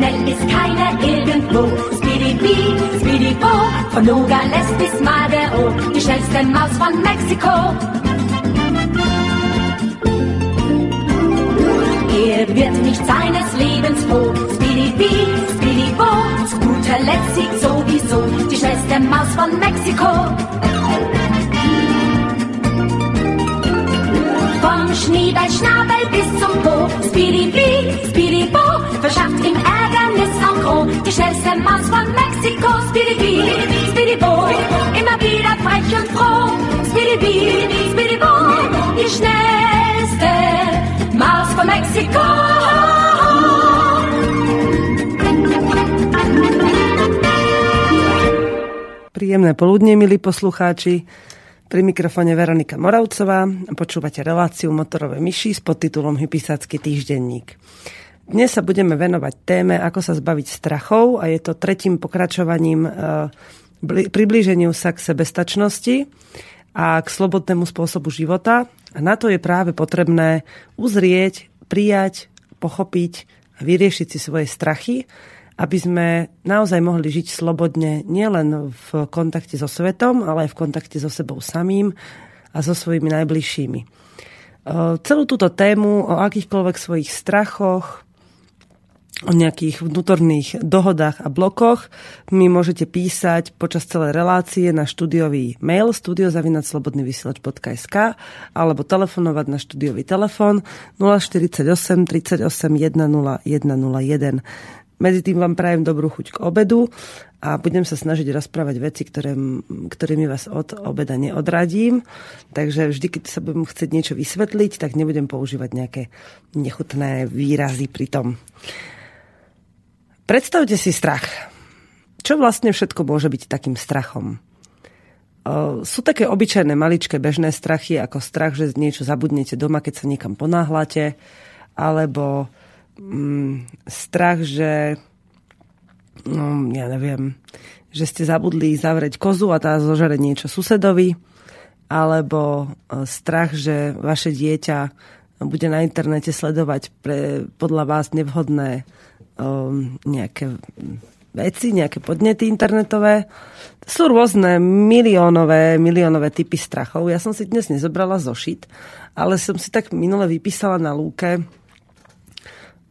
schnell ist keiner irgendwo. Speedy Speedy Bo, von Nogales bis Madero, die schnellste Maus von Mexiko. Er wird nicht seines Lebens froh. Speedy Speedy Bo, zu guter Letzt siegt sowieso die schnellste Maus von Mexiko. Vom Schniebelschnabel bis zum Po, Speedy Speedy Bo, verschafft ihm Ärgernis en gros. Die schnellste Maus von Mexiko, Speedy Bee, Speedy Bo, immer wieder frech und froh. Speedy Bee, Speedy Bo, die schnellste Maus von Mexiko. Príjemné poludne, milí poslucháči. Pri mikrofone Veronika Moravcová počúvate reláciu Motorové myši s podtitulom Hypisácky týždenník. Dnes sa budeme venovať téme, ako sa zbaviť strachov a je to tretím pokračovaním e, priblíženiu sa k sebestačnosti a k slobodnému spôsobu života. A na to je práve potrebné uzrieť, prijať, pochopiť a vyriešiť si svoje strachy, aby sme naozaj mohli žiť slobodne nielen v kontakte so svetom, ale aj v kontakte so sebou samým a so svojimi najbližšími. E, celú túto tému o akýchkoľvek svojich strachoch, o nejakých vnútorných dohodách a blokoch mi môžete písať počas celej relácie na štúdiový mail studiozavinaclobodnyvysielač.sk alebo telefonovať na štúdiový telefon 048 38 10 101. Medzi tým vám prajem dobrú chuť k obedu a budem sa snažiť rozprávať veci, ktoré, ktorými vás od obeda neodradím. Takže vždy, keď sa budem chcieť niečo vysvetliť, tak nebudem používať nejaké nechutné výrazy pri tom. Predstavte si strach. Čo vlastne všetko môže byť takým strachom? Sú také obyčajné maličké bežné strachy, ako strach, že niečo zabudnete doma, keď sa niekam ponáhľate, alebo mm, strach, že no, ja neviem, že ste zabudli zavrieť kozu a tá zožere niečo susedovi, alebo strach, že vaše dieťa bude na internete sledovať pre podľa vás nevhodné um, nejaké veci, nejaké podnety internetové. Sú rôzne miliónové, miliónové typy strachov. Ja som si dnes nezobrala zošit, ale som si tak minule vypísala na lúke,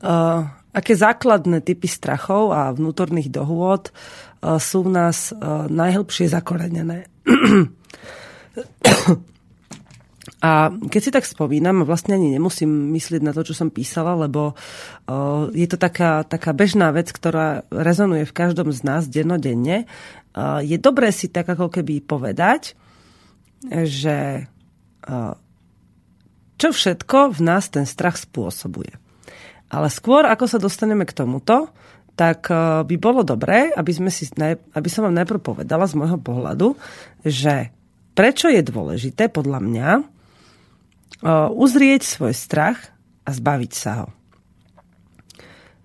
uh, aké základné typy strachov a vnútorných dohôd uh, sú v nás uh, najhlbšie zakorenené. A keď si tak spomínam, vlastne ani nemusím myslieť na to, čo som písala, lebo je to taká, taká bežná vec, ktorá rezonuje v každom z nás dennodenne. Je dobré si tak ako keby povedať, že čo všetko v nás ten strach spôsobuje. Ale skôr, ako sa dostaneme k tomuto, tak by bolo dobré, aby, sme si, aby som vám najprv povedala z môjho pohľadu, že prečo je dôležité podľa mňa uzrieť svoj strach a zbaviť sa ho.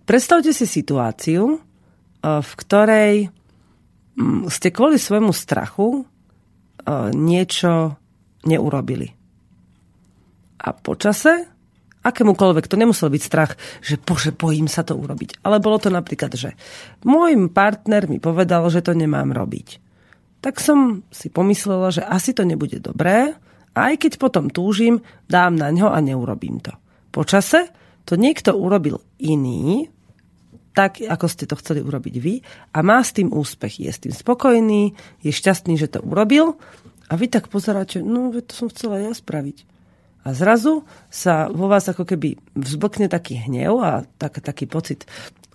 Predstavte si situáciu, v ktorej mm, ste kvôli svojmu strachu niečo neurobili. A počase, akémukoľvek, to nemusel byť strach, že bože, bojím sa to urobiť. Ale bolo to napríklad, že môj partner mi povedal, že to nemám robiť. Tak som si pomyslela, že asi to nebude dobré, aj keď potom túžim, dám na ňo a neurobím to. Počase to niekto urobil iný, tak, ako ste to chceli urobiť vy a má s tým úspech. Je s tým spokojný, je šťastný, že to urobil a vy tak pozeráte, no to som chcela ja spraviť. A zrazu sa vo vás ako keby vzblkne taký hnev a tak, taký pocit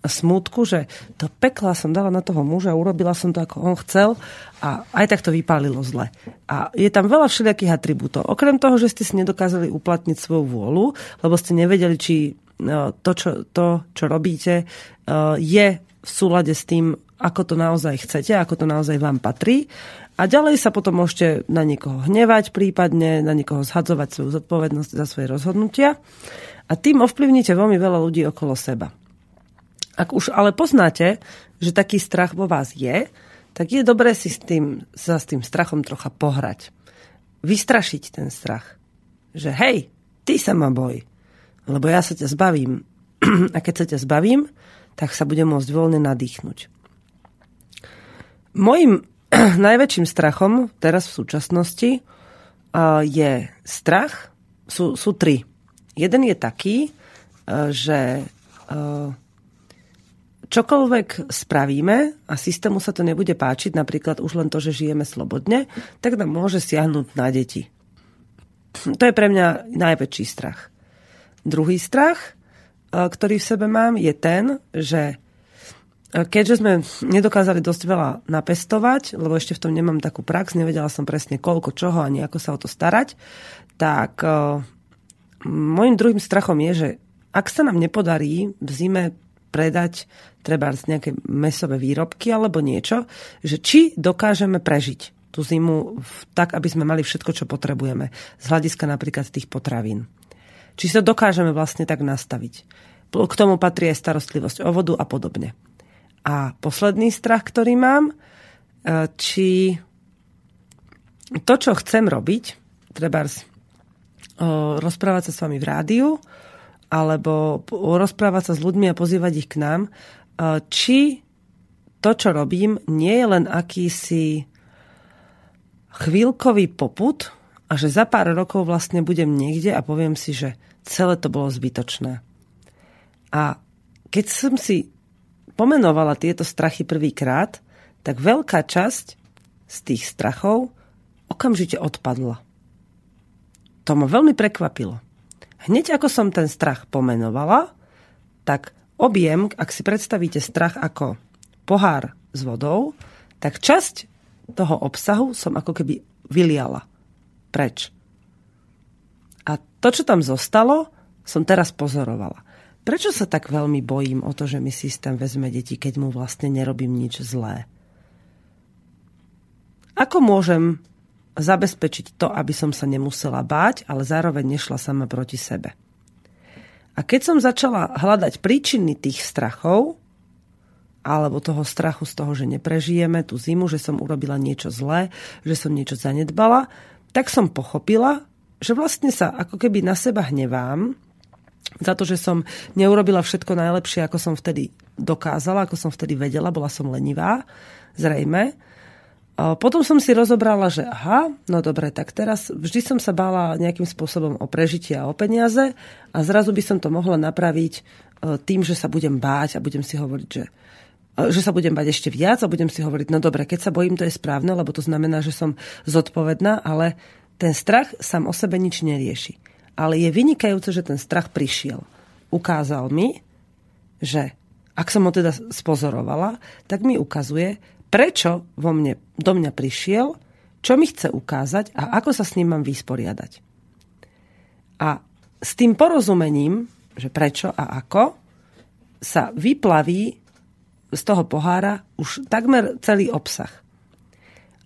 smútku, že to pekla som dala na toho muža, urobila som to, ako on chcel a aj tak to vypálilo zle. A je tam veľa všelijakých atribútov. Okrem toho, že ste si nedokázali uplatniť svoju vôľu, lebo ste nevedeli, či no, to, čo, to, čo robíte, uh, je v súlade s tým, ako to naozaj chcete, ako to naozaj vám patrí. A ďalej sa potom môžete na niekoho hnevať, prípadne na niekoho zhadzovať svoju zodpovednosť za svoje rozhodnutia. A tým ovplyvníte veľmi veľa ľudí okolo seba. Ak už ale poznáte, že taký strach vo vás je, tak je dobré si s tým, sa s tým strachom trocha pohrať. Vystrašiť ten strach. Že hej, ty sa ma boj, lebo ja sa ťa zbavím. A keď sa ťa zbavím, tak sa budem môcť voľne nadýchnuť. Mojím najväčším strachom teraz v súčasnosti je strach, sú, sú tri. Jeden je taký, že čokoľvek spravíme a systému sa to nebude páčiť, napríklad už len to, že žijeme slobodne, tak nám môže siahnuť na deti. To je pre mňa najväčší strach. Druhý strach, ktorý v sebe mám, je ten, že keďže sme nedokázali dosť veľa napestovať, lebo ešte v tom nemám takú prax, nevedela som presne koľko, čoho ani ako sa o to starať, tak uh, môjim druhým strachom je, že ak sa nám nepodarí v zime predať treba nejaké mesové výrobky alebo niečo, že či dokážeme prežiť tú zimu tak, aby sme mali všetko, čo potrebujeme. Z hľadiska napríklad tých potravín. Či sa dokážeme vlastne tak nastaviť. K tomu patrí aj starostlivosť o vodu a podobne. A posledný strach, ktorý mám, e, či to, čo chcem robiť, treba rozprávať sa s vami v rádiu, alebo rozprávať sa s ľuďmi a pozývať ich k nám, či to, čo robím, nie je len akýsi chvíľkový poput a že za pár rokov vlastne budem niekde a poviem si, že celé to bolo zbytočné. A keď som si pomenovala tieto strachy prvýkrát, tak veľká časť z tých strachov okamžite odpadla. To ma veľmi prekvapilo. Hneď ako som ten strach pomenovala, tak objem, ak si predstavíte strach ako pohár s vodou, tak časť toho obsahu som ako keby vyliala preč. A to, čo tam zostalo, som teraz pozorovala. Prečo sa tak veľmi bojím o to, že mi systém vezme deti, keď mu vlastne nerobím nič zlé? Ako môžem zabezpečiť to, aby som sa nemusela báť, ale zároveň nešla sama proti sebe. A keď som začala hľadať príčiny tých strachov, alebo toho strachu z toho, že neprežijeme tú zimu, že som urobila niečo zlé, že som niečo zanedbala, tak som pochopila, že vlastne sa ako keby na seba hnevám za to, že som neurobila všetko najlepšie, ako som vtedy dokázala, ako som vtedy vedela, bola som lenivá, zrejme. Potom som si rozobrala, že aha, no dobre, tak teraz vždy som sa bála nejakým spôsobom o prežitie a o peniaze a zrazu by som to mohla napraviť e, tým, že sa budem báť a budem si hovoriť, že e, že sa budem bať ešte viac a budem si hovoriť, no dobre, keď sa bojím, to je správne, lebo to znamená, že som zodpovedná, ale ten strach sám o sebe nič nerieši. Ale je vynikajúce, že ten strach prišiel. Ukázal mi, že ak som ho teda spozorovala, tak mi ukazuje, prečo vo mne, do mňa prišiel, čo mi chce ukázať a ako sa s ním mám vysporiadať. A s tým porozumením, že prečo a ako, sa vyplaví z toho pohára už takmer celý obsah.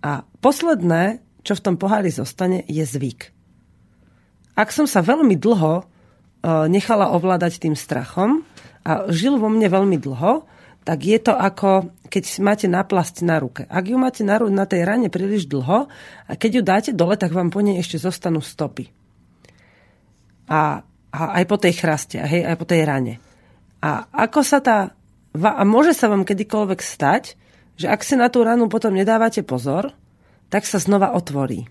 A posledné, čo v tom pohári zostane, je zvyk. Ak som sa veľmi dlho e, nechala ovládať tým strachom a žil vo mne veľmi dlho, tak je to ako keď máte naplasť na ruke. Ak ju máte na, na tej rane príliš dlho a keď ju dáte dole, tak vám po nej ešte zostanú stopy. A, a aj po tej chraste, hej, aj po tej rane. A ako sa tá... A môže sa vám kedykoľvek stať, že ak si na tú ranu potom nedávate pozor, tak sa znova otvorí.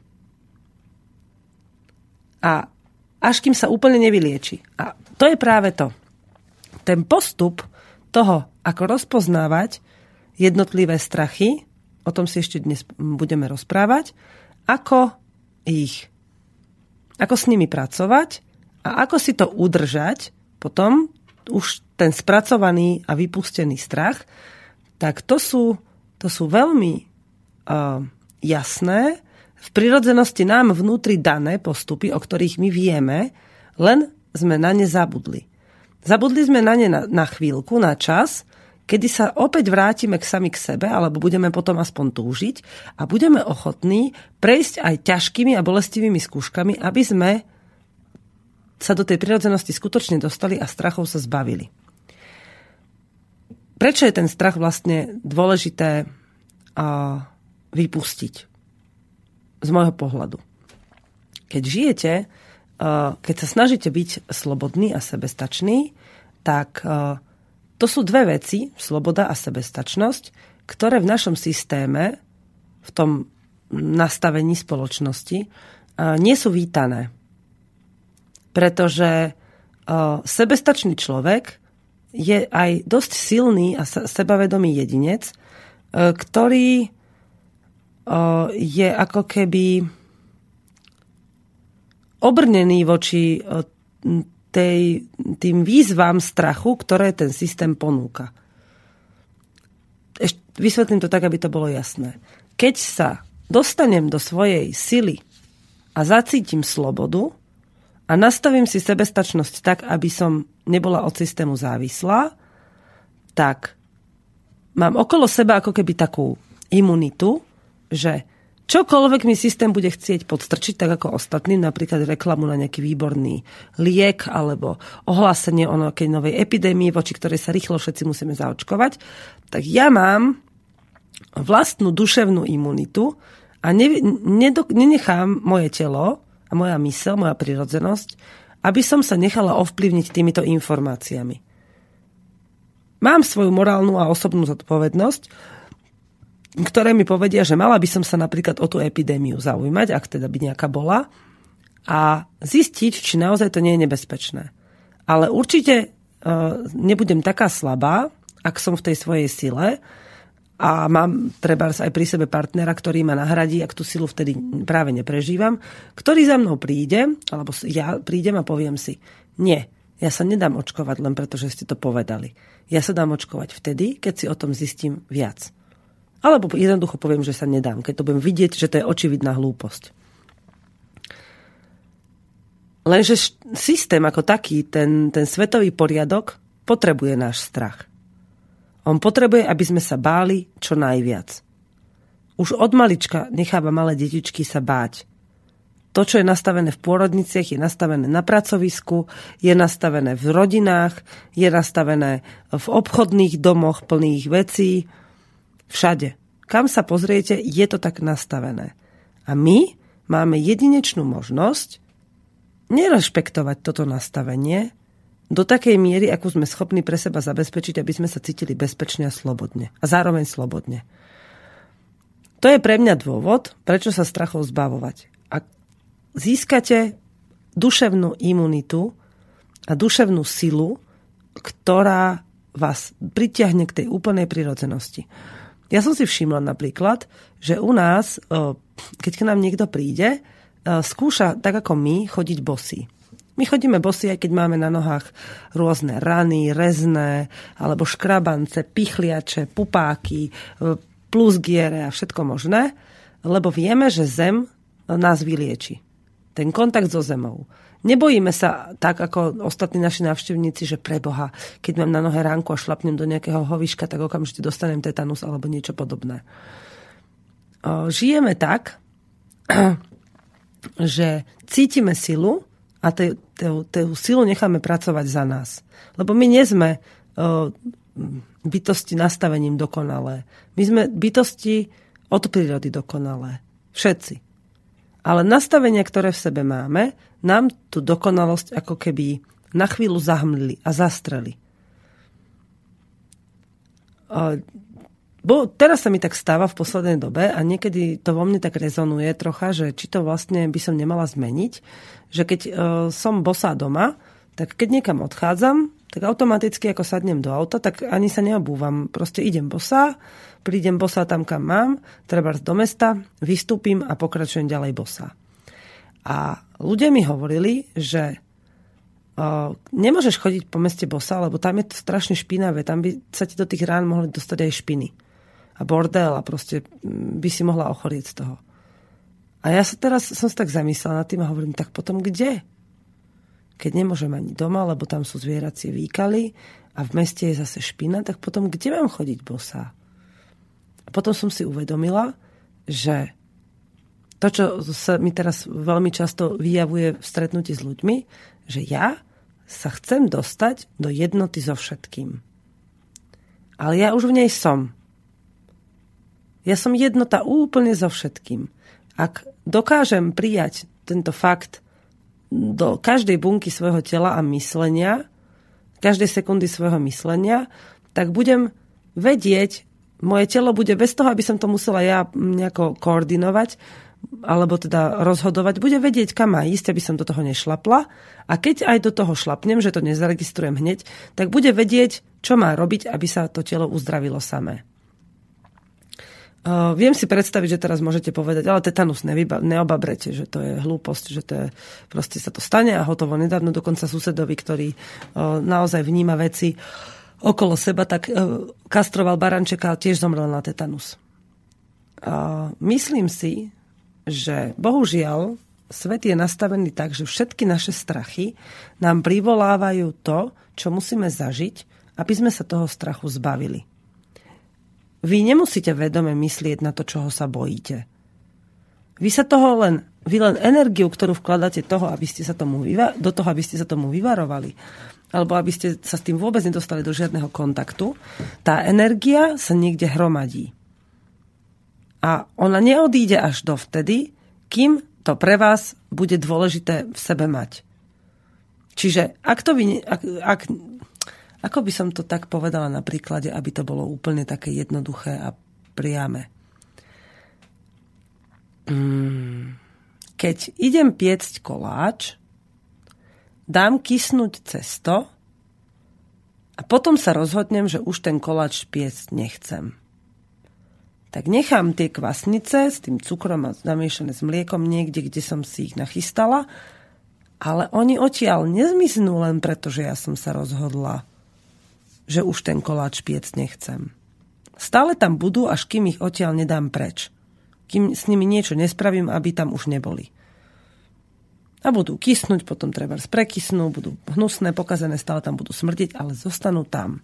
A až kým sa úplne nevylieči. A to je práve to. Ten postup toho, ako rozpoznávať, jednotlivé strachy, o tom si ešte dnes budeme rozprávať, ako ich, ako s nimi pracovať a ako si to udržať potom už ten spracovaný a vypustený strach, tak to sú, to sú veľmi uh, jasné, v prirodzenosti nám vnútri dané postupy, o ktorých my vieme, len sme na ne zabudli. Zabudli sme na ne na, na chvíľku, na čas kedy sa opäť vrátime k sami k sebe, alebo budeme potom aspoň túžiť a budeme ochotní prejsť aj ťažkými a bolestivými skúškami, aby sme sa do tej prirodzenosti skutočne dostali a strachov sa zbavili. Prečo je ten strach vlastne dôležité vypustiť? Z môjho pohľadu. Keď žijete, keď sa snažíte byť slobodný a sebestačný, tak to sú dve veci, sloboda a sebestačnosť, ktoré v našom systéme, v tom nastavení spoločnosti, nie sú vítané. Pretože sebestačný človek je aj dosť silný a sebavedomý jedinec, ktorý je ako keby obrnený voči tej, tým výzvam strachu, ktoré ten systém ponúka. Ešte vysvetlím to tak, aby to bolo jasné. Keď sa dostanem do svojej sily a zacítim slobodu a nastavím si sebestačnosť tak, aby som nebola od systému závislá, tak mám okolo seba ako keby takú imunitu, že čokoľvek mi systém bude chcieť podstrčiť, tak ako ostatní, napríklad reklamu na nejaký výborný liek alebo ohlásenie o nejakej novej epidémii, voči ktorej sa rýchlo všetci musíme zaočkovať, tak ja mám vlastnú duševnú imunitu a ne, nedo, nenechám moje telo a moja mysel, moja prirodzenosť, aby som sa nechala ovplyvniť týmito informáciami. Mám svoju morálnu a osobnú zodpovednosť, ktoré mi povedia, že mala by som sa napríklad o tú epidémiu zaujímať, ak teda by nejaká bola, a zistiť, či naozaj to nie je nebezpečné. Ale určite uh, nebudem taká slabá, ak som v tej svojej sile a mám treba aj pri sebe partnera, ktorý ma nahradí, ak tú silu vtedy práve neprežívam, ktorý za mnou príde, alebo ja prídem a poviem si, nie, ja sa nedám očkovať len preto, že ste to povedali. Ja sa dám očkovať vtedy, keď si o tom zistím viac. Alebo jednoducho poviem, že sa nedám, keď to budem vidieť, že to je očividná hlúposť. Lenže systém ako taký, ten, ten svetový poriadok, potrebuje náš strach. On potrebuje, aby sme sa báli čo najviac. Už od malička necháva malé detičky sa báť. To, čo je nastavené v pôrodniciach, je nastavené na pracovisku, je nastavené v rodinách, je nastavené v obchodných domoch plných vecí, Všade. Kam sa pozriete, je to tak nastavené. A my máme jedinečnú možnosť nerešpektovať toto nastavenie do takej miery, akú sme schopní pre seba zabezpečiť, aby sme sa cítili bezpečne a slobodne. A zároveň slobodne. To je pre mňa dôvod, prečo sa strachov zbavovať. Ak získate duševnú imunitu a duševnú silu, ktorá vás pritiahne k tej úplnej prirodzenosti. Ja som si všimla napríklad, že u nás, keď k nám niekto príde, skúša tak ako my chodiť bosy. My chodíme bosy, aj keď máme na nohách rôzne rany, rezné, alebo škrabance, pichliače, pupáky, plusgiere a všetko možné, lebo vieme, že zem nás vylieči. Ten kontakt so zemou. Nebojíme sa tak, ako ostatní naši návštevníci, že pre Boha, keď mám na nohe ránku a šlapnem do nejakého hoviška, tak okamžite dostanem tetanus alebo niečo podobné. Žijeme tak, že cítime silu a tú silu necháme pracovať za nás. Lebo my nie sme bytosti nastavením dokonalé. My sme bytosti od prírody dokonalé. Všetci. Ale nastavenia, ktoré v sebe máme, nám tú dokonalosť ako keby na chvíľu zahmlili a zastreli. Bo teraz sa mi tak stáva v poslednej dobe a niekedy to vo mne tak rezonuje trocha, že či to vlastne by som nemala zmeniť, že keď uh, som bosá doma, tak keď niekam odchádzam, tak automaticky ako sadnem do auta, tak ani sa neobúvam. Proste idem bosá, prídem bosá tam, kam mám, treba do mesta, vystúpim a pokračujem ďalej bosá. A ľudia mi hovorili, že uh, nemôžeš chodiť po meste bosa, lebo tam je to strašne špinavé, tam by sa ti do tých rán mohli dostať aj špiny. A bordel a proste by si mohla ochorieť z toho. A ja sa teraz som sa tak zamyslela nad tým a hovorím, tak potom kde? Keď nemôžem ani doma, lebo tam sú zvieracie výkaly a v meste je zase špina, tak potom kde mám chodiť bosá? Potom som si uvedomila, že to, čo sa mi teraz veľmi často vyjavuje v stretnutí s ľuďmi, že ja sa chcem dostať do jednoty so všetkým. Ale ja už v nej som. Ja som jednota úplne so všetkým. Ak dokážem prijať tento fakt, do každej bunky svojho tela a myslenia, každej sekundy svojho myslenia, tak budem vedieť, moje telo bude bez toho, aby som to musela ja nejako koordinovať, alebo teda rozhodovať, bude vedieť, kam má ísť, aby som do toho nešlapla. A keď aj do toho šlapnem, že to nezaregistrujem hneď, tak bude vedieť, čo má robiť, aby sa to telo uzdravilo samé. Uh, viem si predstaviť, že teraz môžete povedať, ale tetanus nevyba, neobabrete, že to je hlúposť, že to je, proste sa to stane a hotovo. Nedávno dokonca susedovi, ktorý uh, naozaj vníma veci okolo seba, tak uh, kastroval barančeka a tiež zomrel na tetanus. Uh, myslím si, že bohužiaľ svet je nastavený tak, že všetky naše strachy nám privolávajú to, čo musíme zažiť, aby sme sa toho strachu zbavili. Vy nemusíte vedome myslieť na to, čoho sa bojíte. Vy sa toho len, vy len energiu, ktorú vkladáte toho, aby ste sa tomu, do toho, aby ste sa tomu vyvarovali, alebo aby ste sa s tým vôbec nedostali do žiadneho kontaktu, tá energia sa niekde hromadí. A ona neodíde až do vtedy, kým to pre vás bude dôležité v sebe mať. Čiže ak, to vy, ak, ak ako by som to tak povedala na príklade, aby to bolo úplne také jednoduché a priame. Mm, keď idem piecť koláč, dám kysnúť cesto a potom sa rozhodnem, že už ten koláč piecť nechcem. Tak nechám tie kvasnice s tým cukrom a zamiešané s mliekom niekde, kde som si ich nachystala, ale oni odtiaľ nezmiznú len preto, že ja som sa rozhodla že už ten koláč piec nechcem. Stále tam budú, až kým ich odtiaľ nedám preč. Kým s nimi niečo nespravím, aby tam už neboli. A budú kysnúť, potom treba prekysnú, budú hnusné, pokazené, stále tam budú smrdiť, ale zostanú tam.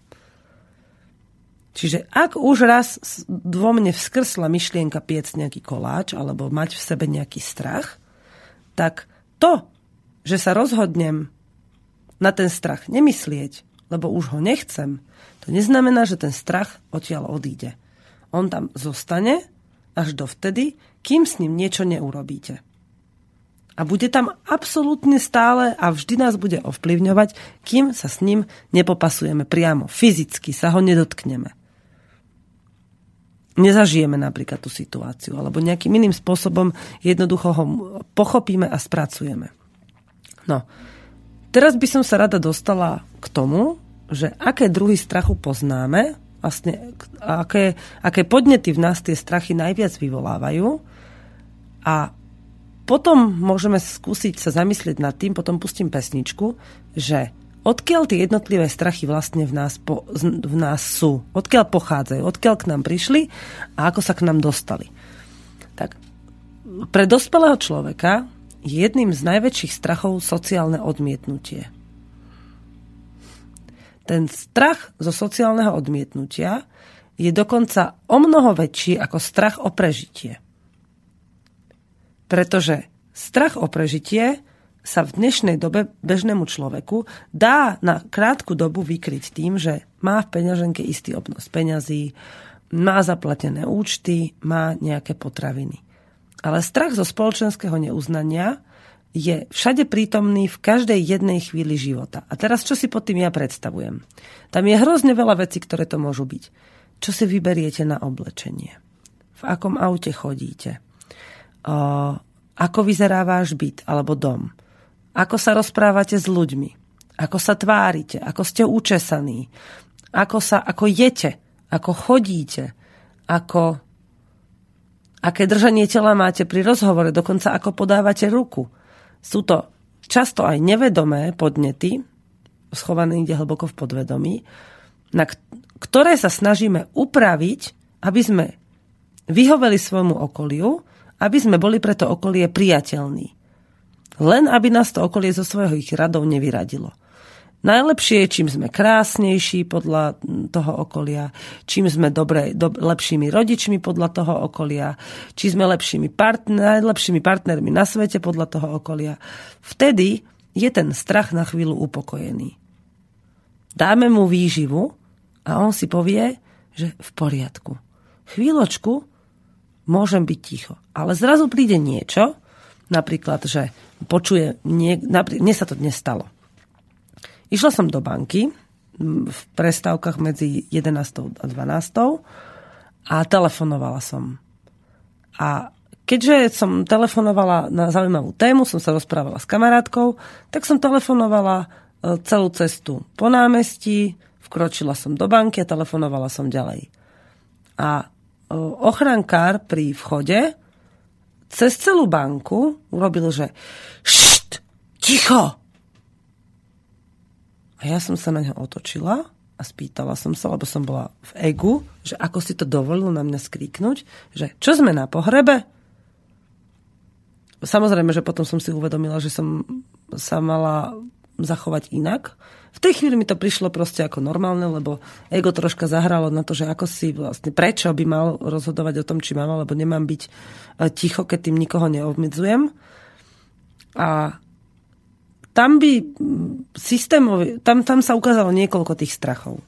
Čiže ak už raz vo mne vskrsla myšlienka piec nejaký koláč alebo mať v sebe nejaký strach, tak to, že sa rozhodnem na ten strach nemyslieť, lebo už ho nechcem, to neznamená, že ten strach odtiaľ odíde. On tam zostane až dovtedy, kým s ním niečo neurobíte. A bude tam absolútne stále a vždy nás bude ovplyvňovať, kým sa s ním nepopasujeme priamo, fyzicky sa ho nedotkneme. Nezažijeme napríklad tú situáciu, alebo nejakým iným spôsobom jednoducho ho pochopíme a spracujeme. No, Teraz by som sa rada dostala k tomu, že aké druhy strachu poznáme, vlastne aké, aké podnety v nás tie strachy najviac vyvolávajú. A potom môžeme skúsiť sa zamyslieť nad tým, potom pustím pesničku, že odkiaľ tie jednotlivé strachy vlastne v nás, po, v nás sú, odkiaľ pochádzajú, odkiaľ k nám prišli a ako sa k nám dostali. Tak pre dospelého človeka jedným z najväčších strachov sociálne odmietnutie. Ten strach zo sociálneho odmietnutia je dokonca o mnoho väčší ako strach o prežitie. Pretože strach o prežitie sa v dnešnej dobe bežnému človeku dá na krátku dobu vykryť tým, že má v peňaženke istý obnos peňazí, má zaplatené účty, má nejaké potraviny. Ale strach zo spoločenského neuznania je všade prítomný v každej jednej chvíli života. A teraz čo si pod tým ja predstavujem? Tam je hrozne veľa vecí, ktoré to môžu byť. Čo si vyberiete na oblečenie? V akom aute chodíte? O, ako vyzerá váš byt alebo dom? Ako sa rozprávate s ľuďmi? Ako sa tvárite? Ako ste učesaní? Ako, sa, ako jete? Ako chodíte? Ako aké držanie tela máte pri rozhovore, dokonca ako podávate ruku. Sú to často aj nevedomé podnety, schované ide hlboko v podvedomí, na ktoré sa snažíme upraviť, aby sme vyhoveli svojmu okoliu, aby sme boli pre to okolie priateľní. Len aby nás to okolie zo svojich radov nevyradilo. Najlepšie je, čím sme krásnejší podľa toho okolia, čím sme dobre, do, lepšími rodičmi podľa toho okolia, či sme lepšími partner, najlepšími partnermi na svete podľa toho okolia. Vtedy je ten strach na chvíľu upokojený. Dáme mu výživu a on si povie, že v poriadku. Chvíľočku môžem byť ticho. Ale zrazu príde niečo, napríklad, že počuje, nie, napríklad, mne sa to dnes stalo Išla som do banky v prestávkach medzi 11. a 12. a telefonovala som. A keďže som telefonovala na zaujímavú tému, som sa rozprávala s kamarátkou, tak som telefonovala e, celú cestu po námestí, vkročila som do banky a telefonovala som ďalej. A e, ochrankár pri vchode cez celú banku urobil, že št, ticho! A ja som sa na ňo otočila a spýtala som sa, lebo som bola v egu, že ako si to dovolil na mňa skríknuť, že čo sme na pohrebe? Samozrejme, že potom som si uvedomila, že som sa mala zachovať inak. V tej chvíli mi to prišlo proste ako normálne, lebo ego troška zahralo na to, že ako si vlastne, prečo by mal rozhodovať o tom, či mám, alebo nemám byť e, ticho, keď tým nikoho neobmedzujem. A tam by systémovi, tam, tam sa ukázalo niekoľko tých strachov.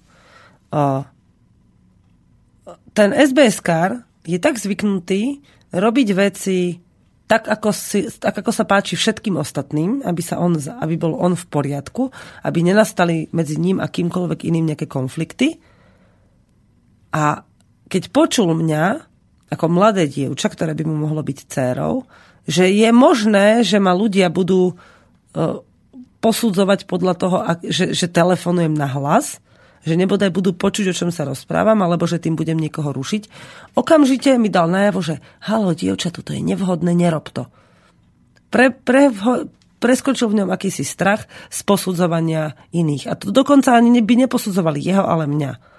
Ten SBS-kár je tak zvyknutý robiť veci tak ako, si, tak, ako sa páči všetkým ostatným, aby, sa on, aby bol on v poriadku, aby nenastali medzi ním a kýmkoľvek iným nejaké konflikty. A keď počul mňa, ako mladé dievča, ktoré by mu mohlo byť dcérou, že je možné, že ma ľudia budú uh, posudzovať podľa toho, že, že telefonujem na hlas, že nebodaj budú počuť, o čom sa rozprávam, alebo že tým budem niekoho rušiť. Okamžite mi dal najavo, že halo, dievča, toto je nevhodné, nerob to. Pre, pre, preskočil v ňom akýsi strach z posudzovania iných. A to dokonca ani by neposudzovali jeho, ale mňa.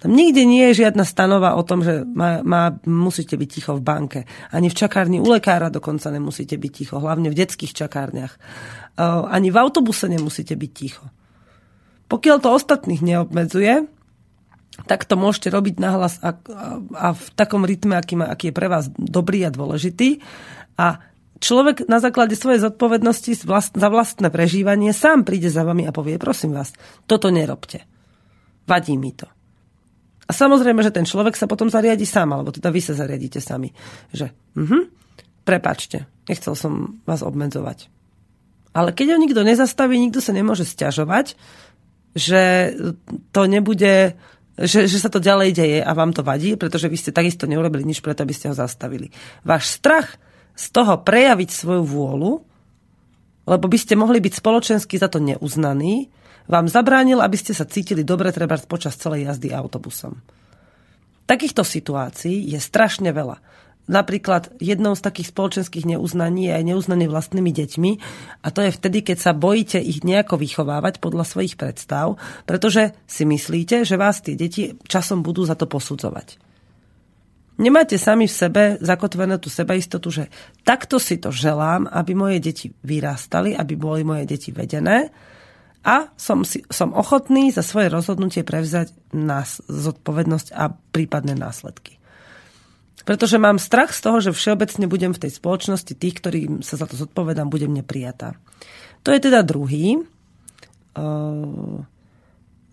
Tam nikde nie je žiadna stanova o tom, že má, má, musíte byť ticho v banke. Ani v čakárni u lekára dokonca nemusíte byť ticho, hlavne v detských čakárniach. Ani v autobuse nemusíte byť ticho. Pokiaľ to ostatných neobmedzuje, tak to môžete robiť nahlas a, a, a v takom rytme, aký, má, aký je pre vás dobrý a dôležitý. A človek na základe svojej zodpovednosti za vlastné prežívanie sám príde za vami a povie, prosím vás, toto nerobte. Vadí mi to. A samozrejme, že ten človek sa potom zariadi sám, alebo teda vy sa zariadíte sami. Že, uh-huh, prepačte, nechcel som vás obmedzovať. Ale keď ho nikto nezastaví, nikto sa nemôže stiažovať, že to nebude, že, že sa to ďalej deje a vám to vadí, pretože vy ste takisto neurobili nič preto, aby ste ho zastavili. Váš strach z toho prejaviť svoju vôľu, lebo by ste mohli byť spoločensky za to neuznaní, vám zabránil, aby ste sa cítili dobre treba počas celej jazdy autobusom. Takýchto situácií je strašne veľa. Napríklad jednou z takých spoločenských neuznaní je aj neuznaný vlastnými deťmi a to je vtedy, keď sa bojíte ich nejako vychovávať podľa svojich predstav, pretože si myslíte, že vás tie deti časom budú za to posudzovať. Nemáte sami v sebe zakotvené tú sebaistotu, že takto si to želám, aby moje deti vyrástali, aby boli moje deti vedené a som, som ochotný za svoje rozhodnutie prevzať nás, zodpovednosť a prípadné následky. Pretože mám strach z toho, že všeobecne budem v tej spoločnosti tých, ktorým sa za to zodpovedám, budem neprijatá. To je teda druhý.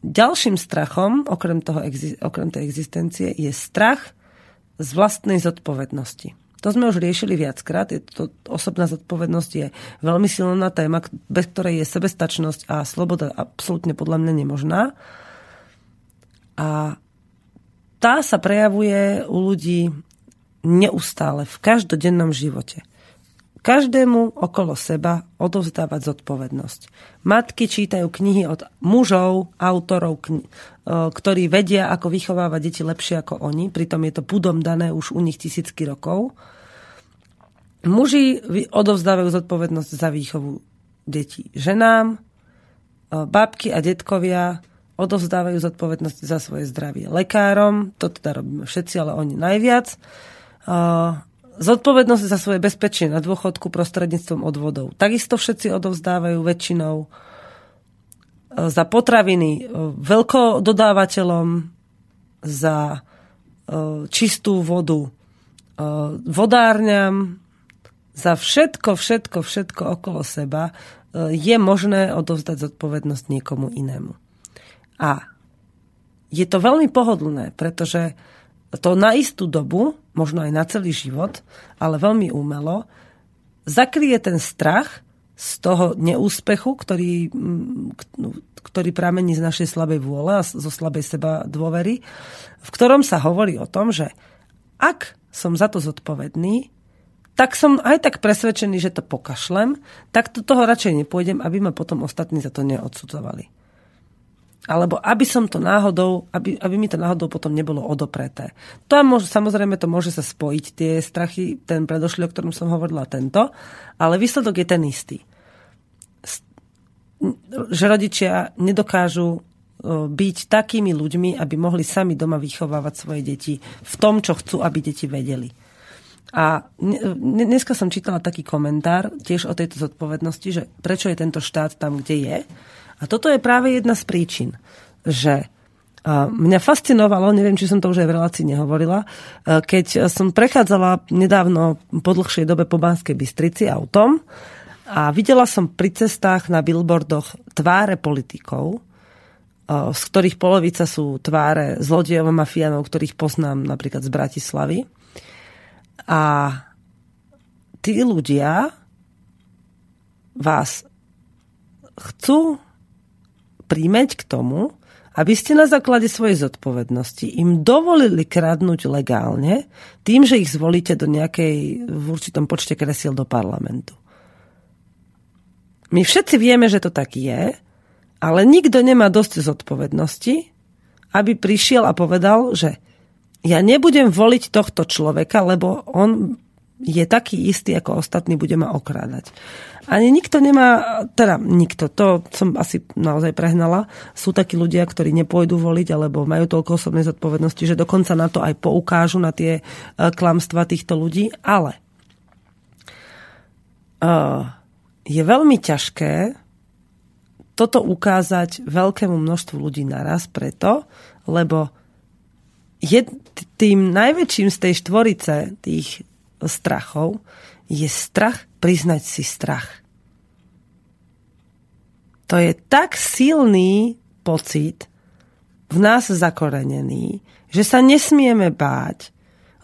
Ďalším strachom, okrem, toho, okrem tej existencie, je strach z vlastnej zodpovednosti. To sme už riešili viackrát. Je to, osobná zodpovednosť je veľmi silná téma, bez ktorej je sebestačnosť a sloboda absolútne podľa mňa nemožná. A tá sa prejavuje u ľudí neustále, v každodennom živote. Každému okolo seba odovzdávať zodpovednosť. Matky čítajú knihy od mužov, autorov, kni- ktorí vedia, ako vychovávať deti lepšie ako oni, pritom je to pudom dané už u nich tisícky rokov. Muži odovzdávajú zodpovednosť za výchovu detí ženám, babky a detkovia odovzdávajú zodpovednosť za svoje zdravie lekárom, to teda robíme všetci, ale oni najviac. Zodpovednosť za svoje bezpečie na dôchodku prostredníctvom odvodov. Takisto všetci odovzdávajú väčšinou za potraviny e, veľkododávateľom, za e, čistú vodu e, vodárňam, za všetko, všetko, všetko okolo seba je možné odovzdať zodpovednosť niekomu inému. A je to veľmi pohodlné, pretože to na istú dobu, možno aj na celý život, ale veľmi umelo, zakrie ten strach z toho neúspechu, ktorý, ktorý pramení z našej slabej vôle a zo slabej seba dôvery, v ktorom sa hovorí o tom, že ak som za to zodpovedný, tak som aj tak presvedčený, že to pokašlem, tak do toho radšej nepôjdem, aby ma potom ostatní za to neodsudzovali. Alebo aby som to náhodou, aby, aby mi to náhodou potom nebolo odopreté. To môže, samozrejme to môže sa spojiť, tie strachy, ten predošlý, o ktorom som hovorila, tento, ale výsledok je ten istý. Že rodičia nedokážu byť takými ľuďmi, aby mohli sami doma vychovávať svoje deti v tom, čo chcú, aby deti vedeli. A dneska som čítala taký komentár tiež o tejto zodpovednosti, že prečo je tento štát tam, kde je. A toto je práve jedna z príčin, že mňa fascinovalo, neviem, či som to už aj v relácii nehovorila, keď som prechádzala nedávno po dlhšej dobe po Banskej Bystrici autom a videla som pri cestách na billboardoch tváre politikov, z ktorých polovica sú tváre zlodejov a mafiánov, ktorých poznám napríklad z Bratislavy. A tí ľudia vás chcú príjmeť k tomu, aby ste na základe svojej zodpovednosti im dovolili kradnúť legálne tým, že ich zvolíte do nejakej v určitom počte kresiel do parlamentu. My všetci vieme, že to tak je, ale nikto nemá dosť zodpovednosti, aby prišiel a povedal, že ja nebudem voliť tohto človeka, lebo on je taký istý ako ostatní, bude ma okrádať. Ani nikto nemá, teda nikto, to som asi naozaj prehnala, sú takí ľudia, ktorí nepôjdu voliť, alebo majú toľko osobnej zodpovednosti, že dokonca na to aj poukážu, na tie e, klamstva týchto ľudí, ale uh, je veľmi ťažké toto ukázať veľkému množstvu ľudí naraz preto, lebo je tým najväčším z tej štvorice tých strachov je strach priznať si strach. To je tak silný pocit v nás zakorenený, že sa nesmieme báť,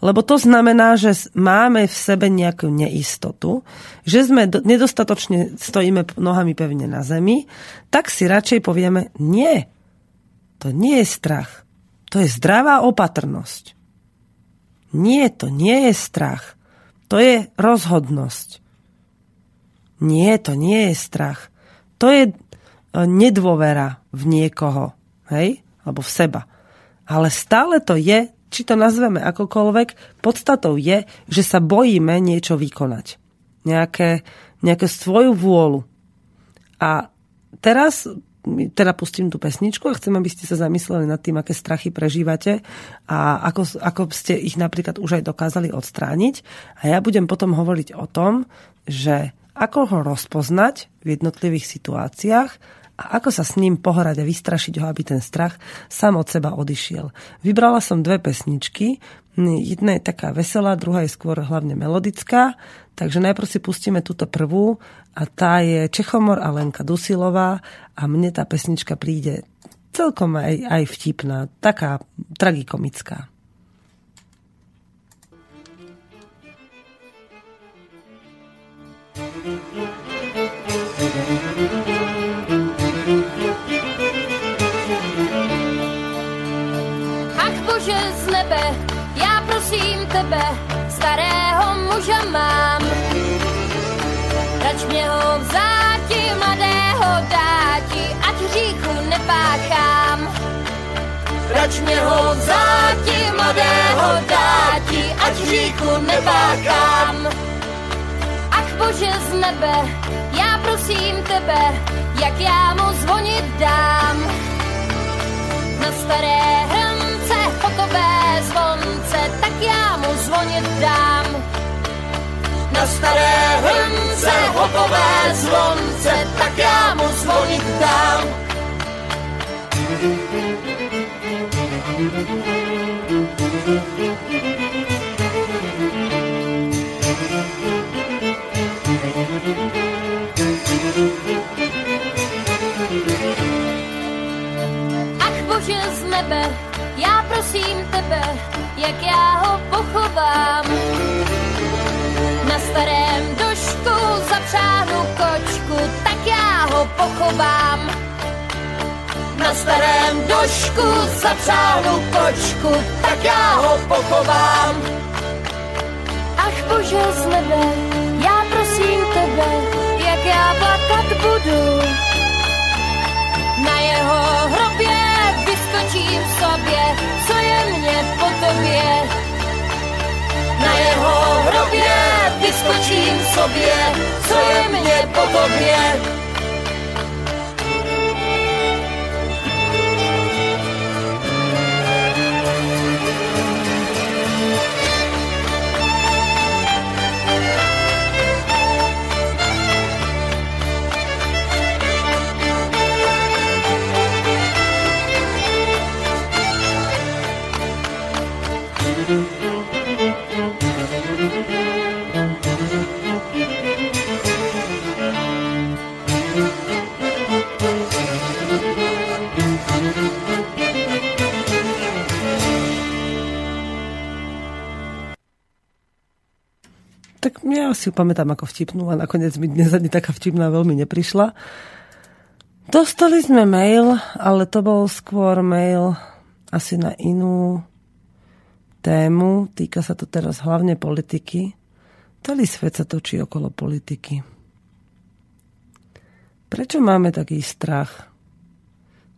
lebo to znamená, že máme v sebe nejakú neistotu, že sme nedostatočne stojíme nohami pevne na zemi, tak si radšej povieme, nie, to nie je strach. To je zdravá opatrnosť. Nie, to nie je strach. To je rozhodnosť. Nie, to nie je strach. To je e, nedôvera v niekoho, hej? Alebo v seba. Ale stále to je, či to nazveme akokoľvek, podstatou je, že sa bojíme niečo vykonať. Nejaké, nejaké svoju vôľu. A teraz teda pustím tú pesničku a chcem, aby ste sa zamysleli nad tým, aké strachy prežívate a ako, ako ste ich napríklad už aj dokázali odstrániť. A ja budem potom hovoriť o tom, že ako ho rozpoznať v jednotlivých situáciách a ako sa s ním pohrať a vystrašiť ho, aby ten strach sám od seba odišiel. Vybrala som dve pesničky. Jedna je taká veselá, druhá je skôr hlavne melodická. Takže najprv si pustíme túto prvú a tá je Čechomor a Lenka Dusilová a mne tá pesnička príde celkom aj, aj vtipná, taká tragikomická. Ach bože z nebe, já prosím tebe, starého muža mám. Rač mě ho vzáti, mladého dáti, ať hříchu nepáchám. Rač mě ho vzáti, mladého dáti, ať hříchu nepáchám. Ach bože z nebe, prosím tebe, jak já mu zvonit dám. Na staré hrnce hotové zvonce, tak já mu zvonit dám. Na staré hrnce hotové zvonce, tak já mu zvonit dám. Nebe, já prosím tebe, jak já ho pochovám. Na starém došku zapřáhnu kočku, ho pochovám. Na starém došku zapřáhnu kočku, tak já ho pochovám. Ach bože z nebe, já prosím tebe, jak já plakat budu. Na jeho hrobě vyskočím v sobě, co je mě po tobě. Na jeho hrobě vyskočím v sobě, co je mě po tobě. Si ju pamätám ako vtipnú a nakoniec mi dnes ani taká vtipná veľmi neprišla. Dostali sme mail, ale to bol skôr mail asi na inú tému. Týka sa to teraz hlavne politiky. Celý svet sa točí okolo politiky. Prečo máme taký strach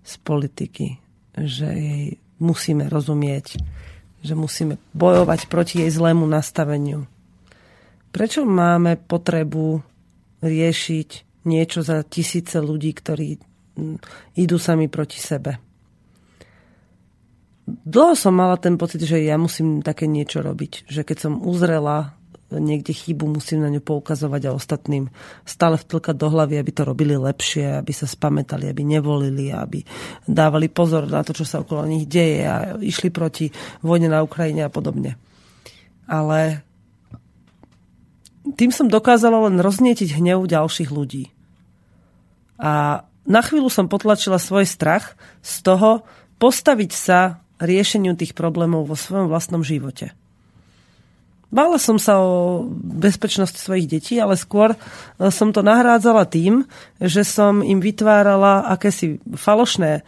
z politiky, že jej musíme rozumieť, že musíme bojovať proti jej zlému nastaveniu? Prečo máme potrebu riešiť niečo za tisíce ľudí, ktorí idú sami proti sebe? Dlho som mala ten pocit, že ja musím také niečo robiť. Že keď som uzrela niekde chybu, musím na ňu poukazovať a ostatným stále vtlkať do hlavy, aby to robili lepšie, aby sa spametali, aby nevolili, aby dávali pozor na to, čo sa okolo nich deje a išli proti vojne na Ukrajine a podobne. Ale tým som dokázala len roznietiť hnev ďalších ľudí. A na chvíľu som potlačila svoj strach z toho postaviť sa riešeniu tých problémov vo svojom vlastnom živote. Bála som sa o bezpečnosť svojich detí, ale skôr e, som to nahrádzala tým, že som im vytvárala akési falošné e,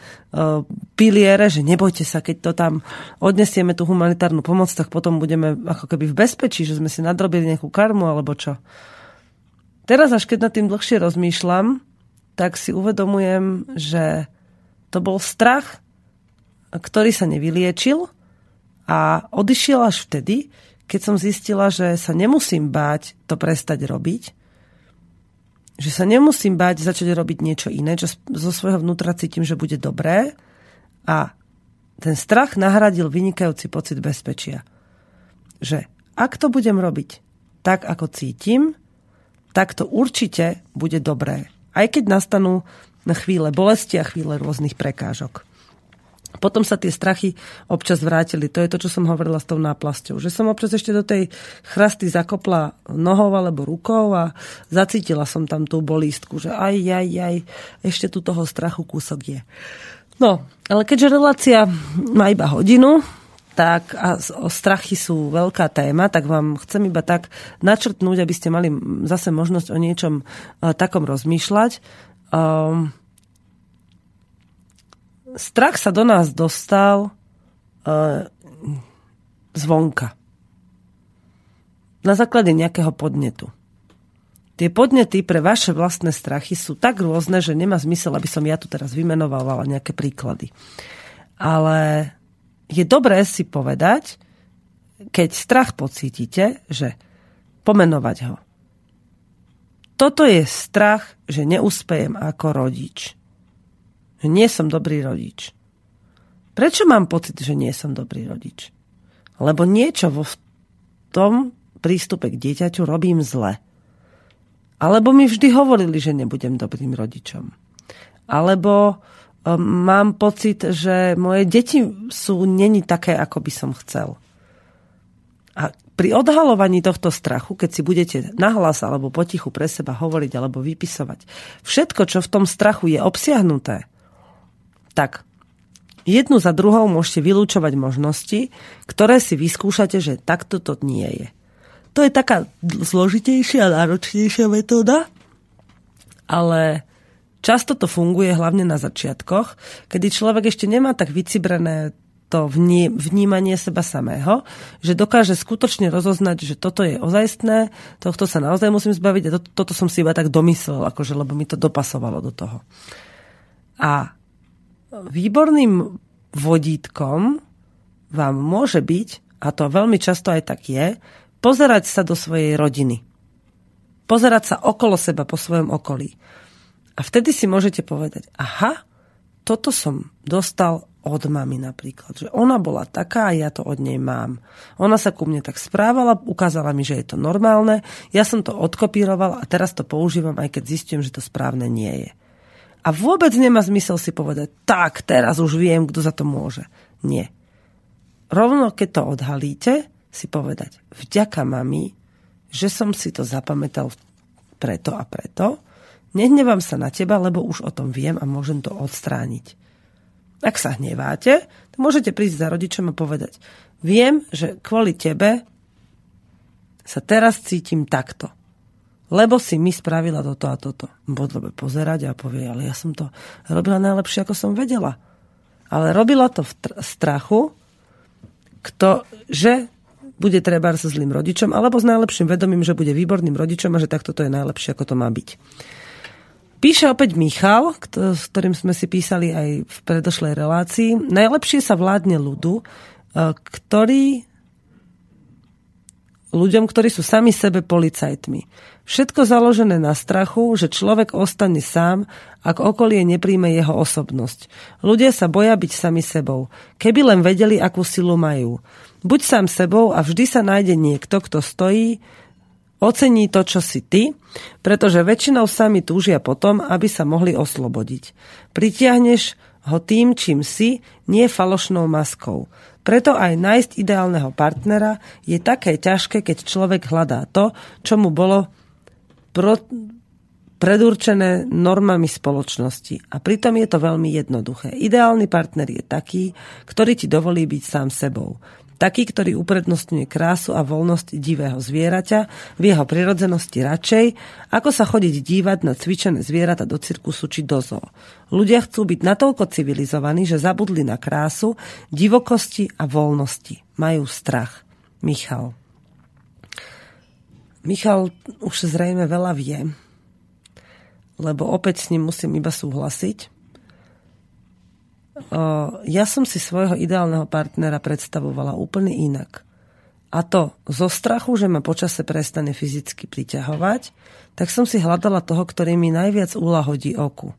piliere, že nebojte sa, keď to tam odnesieme tú humanitárnu pomoc, tak potom budeme ako keby v bezpečí, že sme si nadrobili nejakú karmu alebo čo. Teraz, až keď nad tým dlhšie rozmýšľam, tak si uvedomujem, že to bol strach, ktorý sa nevyliečil a odišiel až vtedy, keď som zistila, že sa nemusím báť to prestať robiť, že sa nemusím báť začať robiť niečo iné, čo zo svojho vnútra cítim, že bude dobré a ten strach nahradil vynikajúci pocit bezpečia. Že ak to budem robiť tak, ako cítim, tak to určite bude dobré. Aj keď nastanú chvíle bolesti a chvíle rôznych prekážok. Potom sa tie strachy občas vrátili. To je to, čo som hovorila s tou náplasťou. Že som občas ešte do tej chrasty zakopla nohou alebo rukou a zacítila som tam tú bolístku, že aj, aj, aj, ešte tu toho strachu kúsok je. No, ale keďže relácia má iba hodinu, tak a strachy sú veľká téma, tak vám chcem iba tak načrtnúť, aby ste mali zase možnosť o niečom takom rozmýšľať. Um, strach sa do nás dostal uh, zvonka. Na základe nejakého podnetu. Tie podnety pre vaše vlastné strachy sú tak rôzne, že nemá zmysel, aby som ja tu teraz vymenovala nejaké príklady. Ale je dobré si povedať, keď strach pocítite, že pomenovať ho. Toto je strach, že neúspejem ako rodič že nie som dobrý rodič. Prečo mám pocit, že nie som dobrý rodič? Lebo niečo vo v tom prístupe k dieťaťu robím zle. Alebo mi vždy hovorili, že nebudem dobrým rodičom. Alebo um, mám pocit, že moje deti sú není také, ako by som chcel. A pri odhalovaní tohto strachu, keď si budete nahlas alebo potichu pre seba hovoriť alebo vypisovať, všetko, čo v tom strachu je obsiahnuté, tak jednu za druhou môžete vylúčovať možnosti, ktoré si vyskúšate, že takto to nie je. To je taká zložitejšia a náročnejšia metóda, ale Často to funguje hlavne na začiatkoch, kedy človek ešte nemá tak vycibrené to vnímanie seba samého, že dokáže skutočne rozoznať, že toto je ozajstné, tohto sa naozaj musím zbaviť a to, toto som si iba tak domyslel, akože, lebo mi to dopasovalo do toho. A výborným vodítkom vám môže byť, a to veľmi často aj tak je, pozerať sa do svojej rodiny. Pozerať sa okolo seba, po svojom okolí. A vtedy si môžete povedať, aha, toto som dostal od mamy napríklad. Že ona bola taká a ja to od nej mám. Ona sa ku mne tak správala, ukázala mi, že je to normálne, ja som to odkopíroval a teraz to používam, aj keď zistím, že to správne nie je. A vôbec nemá zmysel si povedať, tak, teraz už viem, kto za to môže. Nie. Rovno, keď to odhalíte, si povedať, vďaka mami, že som si to zapamätal preto a preto, nehnevám sa na teba, lebo už o tom viem a môžem to odstrániť. Ak sa hneváte, to môžete prísť za rodičom a povedať, viem, že kvôli tebe sa teraz cítim takto. Lebo si mi spravila toto a toto. Bude pozerať a povie, ale ja som to robila najlepšie, ako som vedela. Ale robila to v tr- strachu, kto, že bude treba s zlým rodičom, alebo s najlepším vedomím, že bude výborným rodičom a že takto to je najlepšie, ako to má byť. Píše opäť Michal, s ktorým sme si písali aj v predošlej relácii. Najlepšie sa vládne ľudu, e, ktorý ľuďom, ktorí sú sami sebe policajtmi. Všetko založené na strachu, že človek ostane sám, ak okolie nepríjme jeho osobnosť. Ľudia sa boja byť sami sebou. Keby len vedeli, akú silu majú. Buď sám sebou a vždy sa nájde niekto, kto stojí Ocení to, čo si ty, pretože väčšinou sami túžia potom, aby sa mohli oslobodiť. Pritiahneš ho tým, čím si, nie falošnou maskou. Preto aj nájsť ideálneho partnera je také ťažké, keď človek hľadá to, čo mu bolo pro, predurčené normami spoločnosti. A pritom je to veľmi jednoduché. Ideálny partner je taký, ktorý ti dovolí byť sám sebou. Taký, ktorý uprednostňuje krásu a voľnosť divého zvieraťa v jeho prirodzenosti radšej, ako sa chodiť dívať na cvičené zvieratá do cirkusu či do zoo. Ľudia chcú byť natoľko civilizovaní, že zabudli na krásu, divokosti a voľnosti. Majú strach. Michal. Michal už zrejme veľa vie, lebo opäť s ním musím iba súhlasiť ja som si svojho ideálneho partnera predstavovala úplne inak. A to zo strachu, že ma počase prestane fyzicky priťahovať, tak som si hľadala toho, ktorý mi najviac uľahodí oku.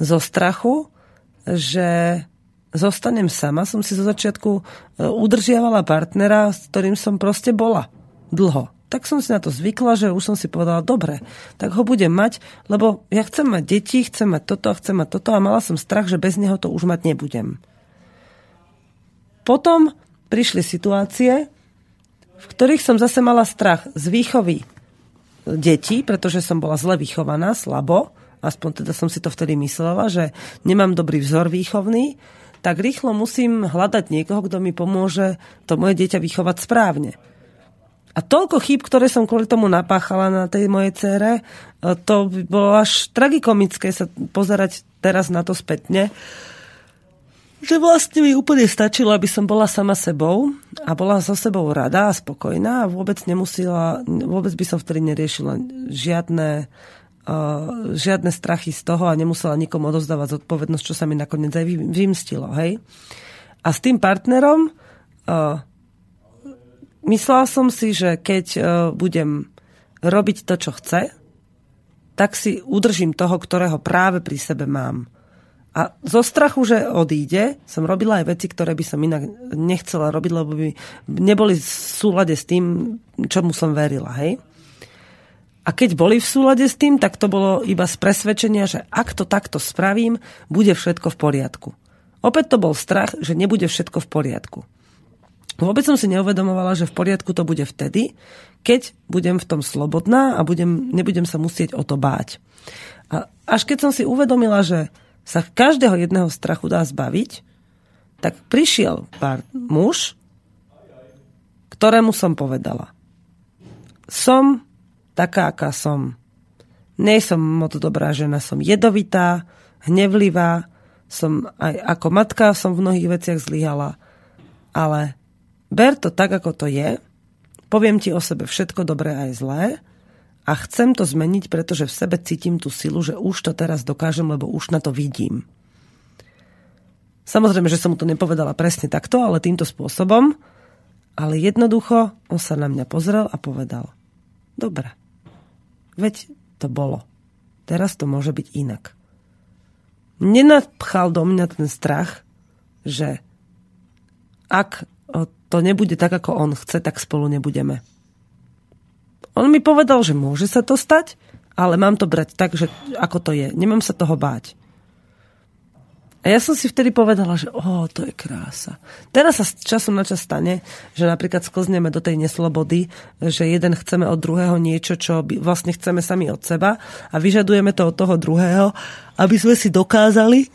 Zo strachu, že zostanem sama, som si zo začiatku e, udržiavala partnera, s ktorým som proste bola dlho tak som si na to zvykla, že už som si povedala, dobre, tak ho budem mať, lebo ja chcem mať deti, chcem mať toto a chcem mať toto a mala som strach, že bez neho to už mať nebudem. Potom prišli situácie, v ktorých som zase mala strach z výchovy detí, pretože som bola zle vychovaná, slabo, aspoň teda som si to vtedy myslela, že nemám dobrý vzor výchovný, tak rýchlo musím hľadať niekoho, kto mi pomôže to moje dieťa vychovať správne. A toľko chýb, ktoré som kvôli tomu napáchala na tej mojej cére, e, to by bolo až tragikomické sa pozerať teraz na to spätne, že vlastne mi úplne stačilo, aby som bola sama sebou a bola so sebou rada a spokojná a vôbec nemusela, vôbec by som vtedy neriešila žiadne, uh, žiadne strachy z toho a nemusela nikomu odozdávať zodpovednosť, čo sa mi nakoniec aj vymstilo. Hej? A s tým partnerom uh, myslela som si, že keď uh, budem robiť to, čo chce, tak si udržím toho, ktorého práve pri sebe mám. A zo strachu, že odíde, som robila aj veci, ktoré by som inak nechcela robiť, lebo by neboli v súlade s tým, čomu som verila. Hej? A keď boli v súlade s tým, tak to bolo iba z presvedčenia, že ak to takto spravím, bude všetko v poriadku. Opäť to bol strach, že nebude všetko v poriadku. Vôbec som si neuvedomovala, že v poriadku to bude vtedy, keď budem v tom slobodná a budem, nebudem sa musieť o to báť. A až keď som si uvedomila, že sa každého jedného strachu dá zbaviť, tak prišiel pár muž, ktorému som povedala. Som taká, aká som. Nie som moc dobrá žena, som jedovitá, hnevlivá, som aj ako matka som v mnohých veciach zlyhala. Ale ber to tak, ako to je, poviem ti o sebe všetko dobré aj zlé a chcem to zmeniť, pretože v sebe cítim tú silu, že už to teraz dokážem, lebo už na to vidím. Samozrejme, že som mu to nepovedala presne takto, ale týmto spôsobom. Ale jednoducho on sa na mňa pozrel a povedal. Dobre, veď to bolo. Teraz to môže byť inak. Nenapchal do mňa ten strach, že ak to nebude tak, ako on chce, tak spolu nebudeme. On mi povedal, že môže sa to stať, ale mám to brať tak, že ako to je. Nemám sa toho báť. A ja som si vtedy povedala, že oh, to je krása. Teraz sa časom na čas stane, že napríklad sklzneme do tej neslobody, že jeden chceme od druhého niečo, čo vlastne chceme sami od seba a vyžadujeme to od toho druhého, aby sme si dokázali,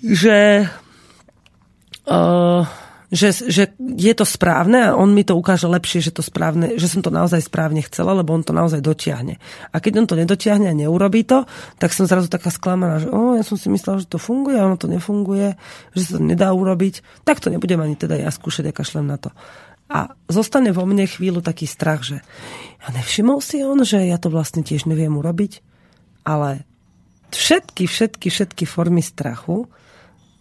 že uh, že, že je to správne a on mi to ukáže lepšie, že to správne, že som to naozaj správne chcela, lebo on to naozaj dotiahne. A keď on to nedotiahne a neurobí to, tak som zrazu taká sklamaná, že oh, ja som si myslela, že to funguje, a ono to nefunguje, že sa to nedá urobiť, tak to nebudem ani teda ja skúšať, ja kašlem na to. A zostane vo mne chvíľu taký strach, že a nevšimol si on, že ja to vlastne tiež neviem urobiť, ale všetky, všetky, všetky formy strachu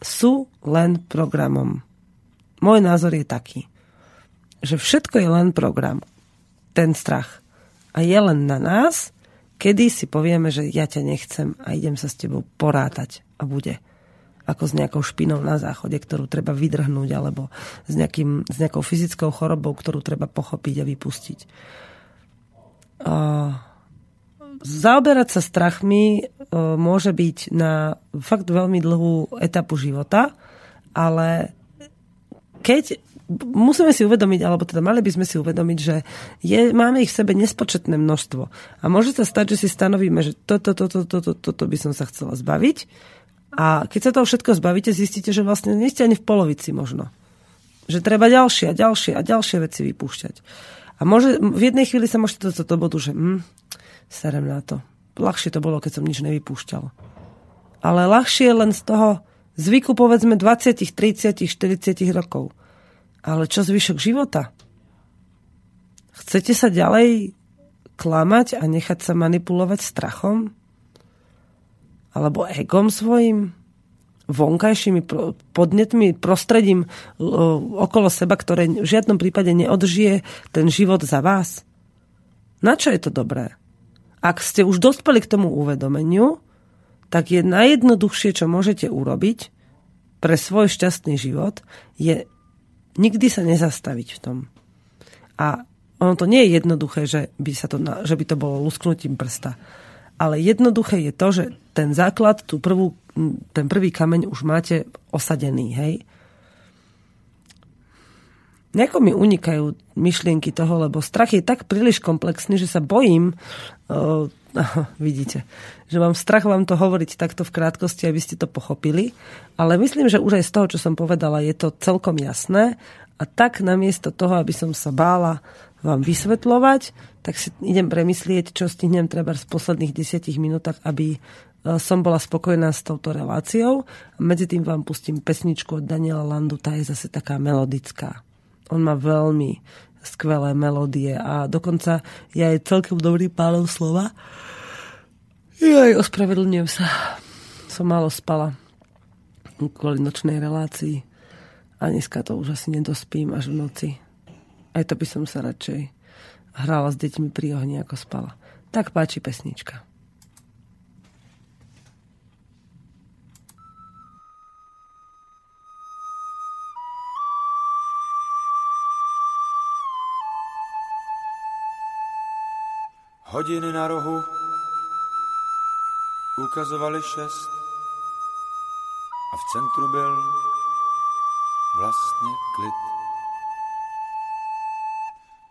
sú len programom môj názor je taký, že všetko je len program. Ten strach. A je len na nás, kedy si povieme, že ja ťa nechcem a idem sa s tebou porátať a bude ako s nejakou špinou na záchode, ktorú treba vydrhnúť, alebo s, nejakým, s nejakou fyzickou chorobou, ktorú treba pochopiť a vypustiť. Uh, zaoberať sa strachmi uh, môže byť na fakt veľmi dlhú etapu života, ale keď musíme si uvedomiť, alebo teda mali by sme si uvedomiť, že je, máme ich v sebe nespočetné množstvo. A môže sa stať, že si stanovíme, že toto, toto, toto, toto, by som sa chcela zbaviť. A keď sa toho všetko zbavíte, zistíte, že vlastne nie ste ani v polovici možno. Že treba ďalšie a ďalšie a ďalšie veci vypúšťať. A môže, v jednej chvíli sa môžete do bodu, že hm, serem na to. Ľahšie to bolo, keď som nič nevypúšťal. Ale ľahšie len z toho, zvyku povedzme 20, 30, 40 rokov. Ale čo zvyšok života? Chcete sa ďalej klamať a nechať sa manipulovať strachom? Alebo egom svojim? vonkajšími podnetmi, prostredím okolo seba, ktoré v žiadnom prípade neodžije ten život za vás? Na čo je to dobré? Ak ste už dospeli k tomu uvedomeniu, tak je najjednoduchšie, čo môžete urobiť pre svoj šťastný život, je nikdy sa nezastaviť v tom. A ono to nie je jednoduché, že by, sa to, že by to bolo lusknutím prsta. Ale jednoduché je to, že ten základ, tú prvú, ten prvý kameň už máte osadený, hej? Nejako mi unikajú myšlienky toho, lebo strach je tak príliš komplexný, že sa bojím, uh, vidíte, že mám strach vám to hovoriť takto v krátkosti, aby ste to pochopili, ale myslím, že už aj z toho, čo som povedala, je to celkom jasné a tak namiesto toho, aby som sa bála vám vysvetľovať, tak si idem premyslieť, čo stihnem treba z posledných desiatich minútach, aby e, som bola spokojná s touto reláciou. Medzi tým vám pustím pesničku od Daniela Landu, tá je zase taká melodická. On má veľmi skvelé melódie a dokonca je aj celkom dobrý pánov slova. Jaj, ospravedlňujem sa. Som málo spala kvôli nočnej relácii a dneska to už asi nedospím až v noci. Aj to by som sa radšej hrala s deťmi pri ohni, ako spala. Tak páči pesnička. Hodiny na rohu ukazovaly šest a v centru byl vlastně klid.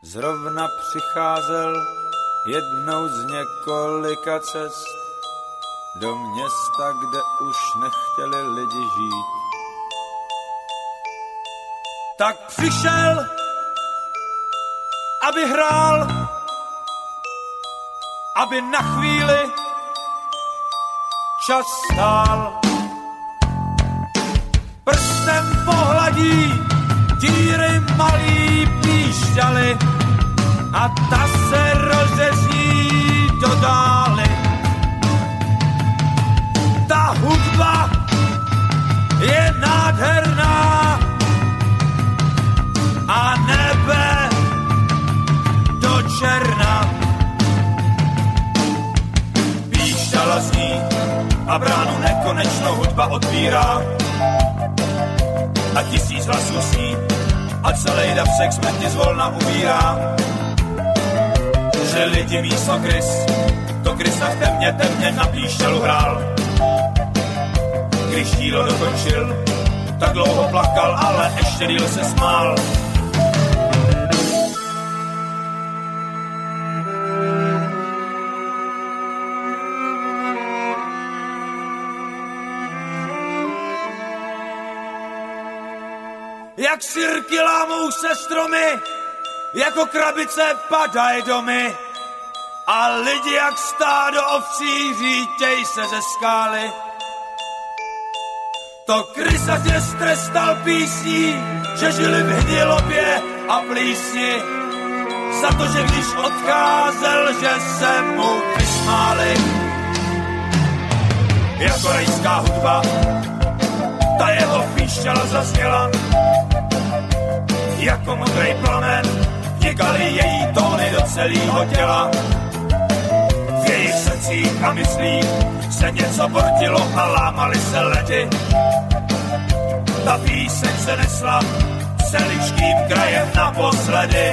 Zrovna přicházel jednou z několika cest do města, kde už nechtěli lidi žít. Tak přišel, aby hrál aby na chvíli čas stál. Prstem pohladí díry malý píšťaly a ta a bránu nekonečnou hudba otvírá a tisíc hlasů sní a celý dav sex smrti zvolna umírá. Že lidi místo krys, to krysa v temně, temně na píšťalu hrál. Když dílo dokončil, tak dlouho plakal, ale ještě díl se smál. Jak sirky lámou se stromy, jako krabice padají domy. A lidi jak stádo ovcí řítěj se ze skály. To krysa tě strestal písní, že žili v hnilobě a plísni. Za to, že když odcházel, že se mu vysmáli. Jako rejská hudba, ta jeho píšťala zazněla. Jako modrý plamen, vnikaly její tóny do celého těla. V jejich srdcích a myslích se něco portilo a lámali se ledy. Ta píseň se nesla celičkým krajem naposledy.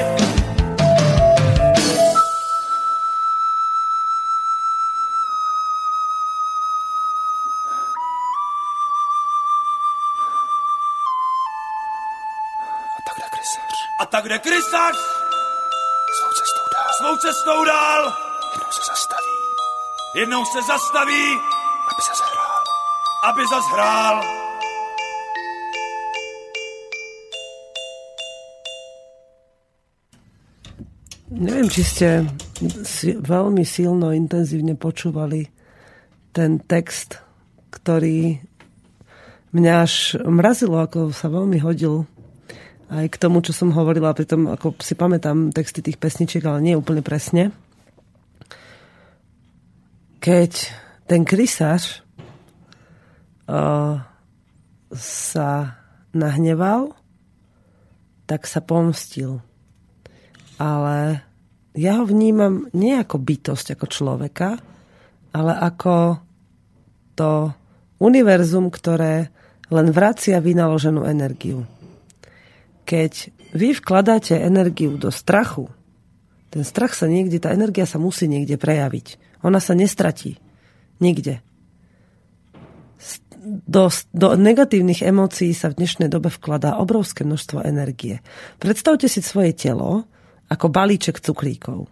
Krysař A tak jde krysař svou cestou dál. svou cestou dál, Jednou se zastaví, jednou se zastaví, aby se zahrál. aby zas hrál. Neviem, či ste si veľmi silno, intenzívne počúvali ten text, ktorý mňa až mrazilo, ako sa veľmi hodil aj k tomu, čo som hovorila, pritom ako si pamätám texty tých pesničiek, ale nie úplne presne. Keď ten krysář uh, sa nahneval, tak sa pomstil ale ja ho vnímam nie ako bytosť, ako človeka, ale ako to univerzum, ktoré len vracia vynaloženú energiu. Keď vy vkladáte energiu do strachu, ten strach sa niekde, tá energia sa musí niekde prejaviť. Ona sa nestratí. Nikde. Do, do negatívnych emócií sa v dnešnej dobe vkladá obrovské množstvo energie. Predstavte si svoje telo, ako balíček cukríkov.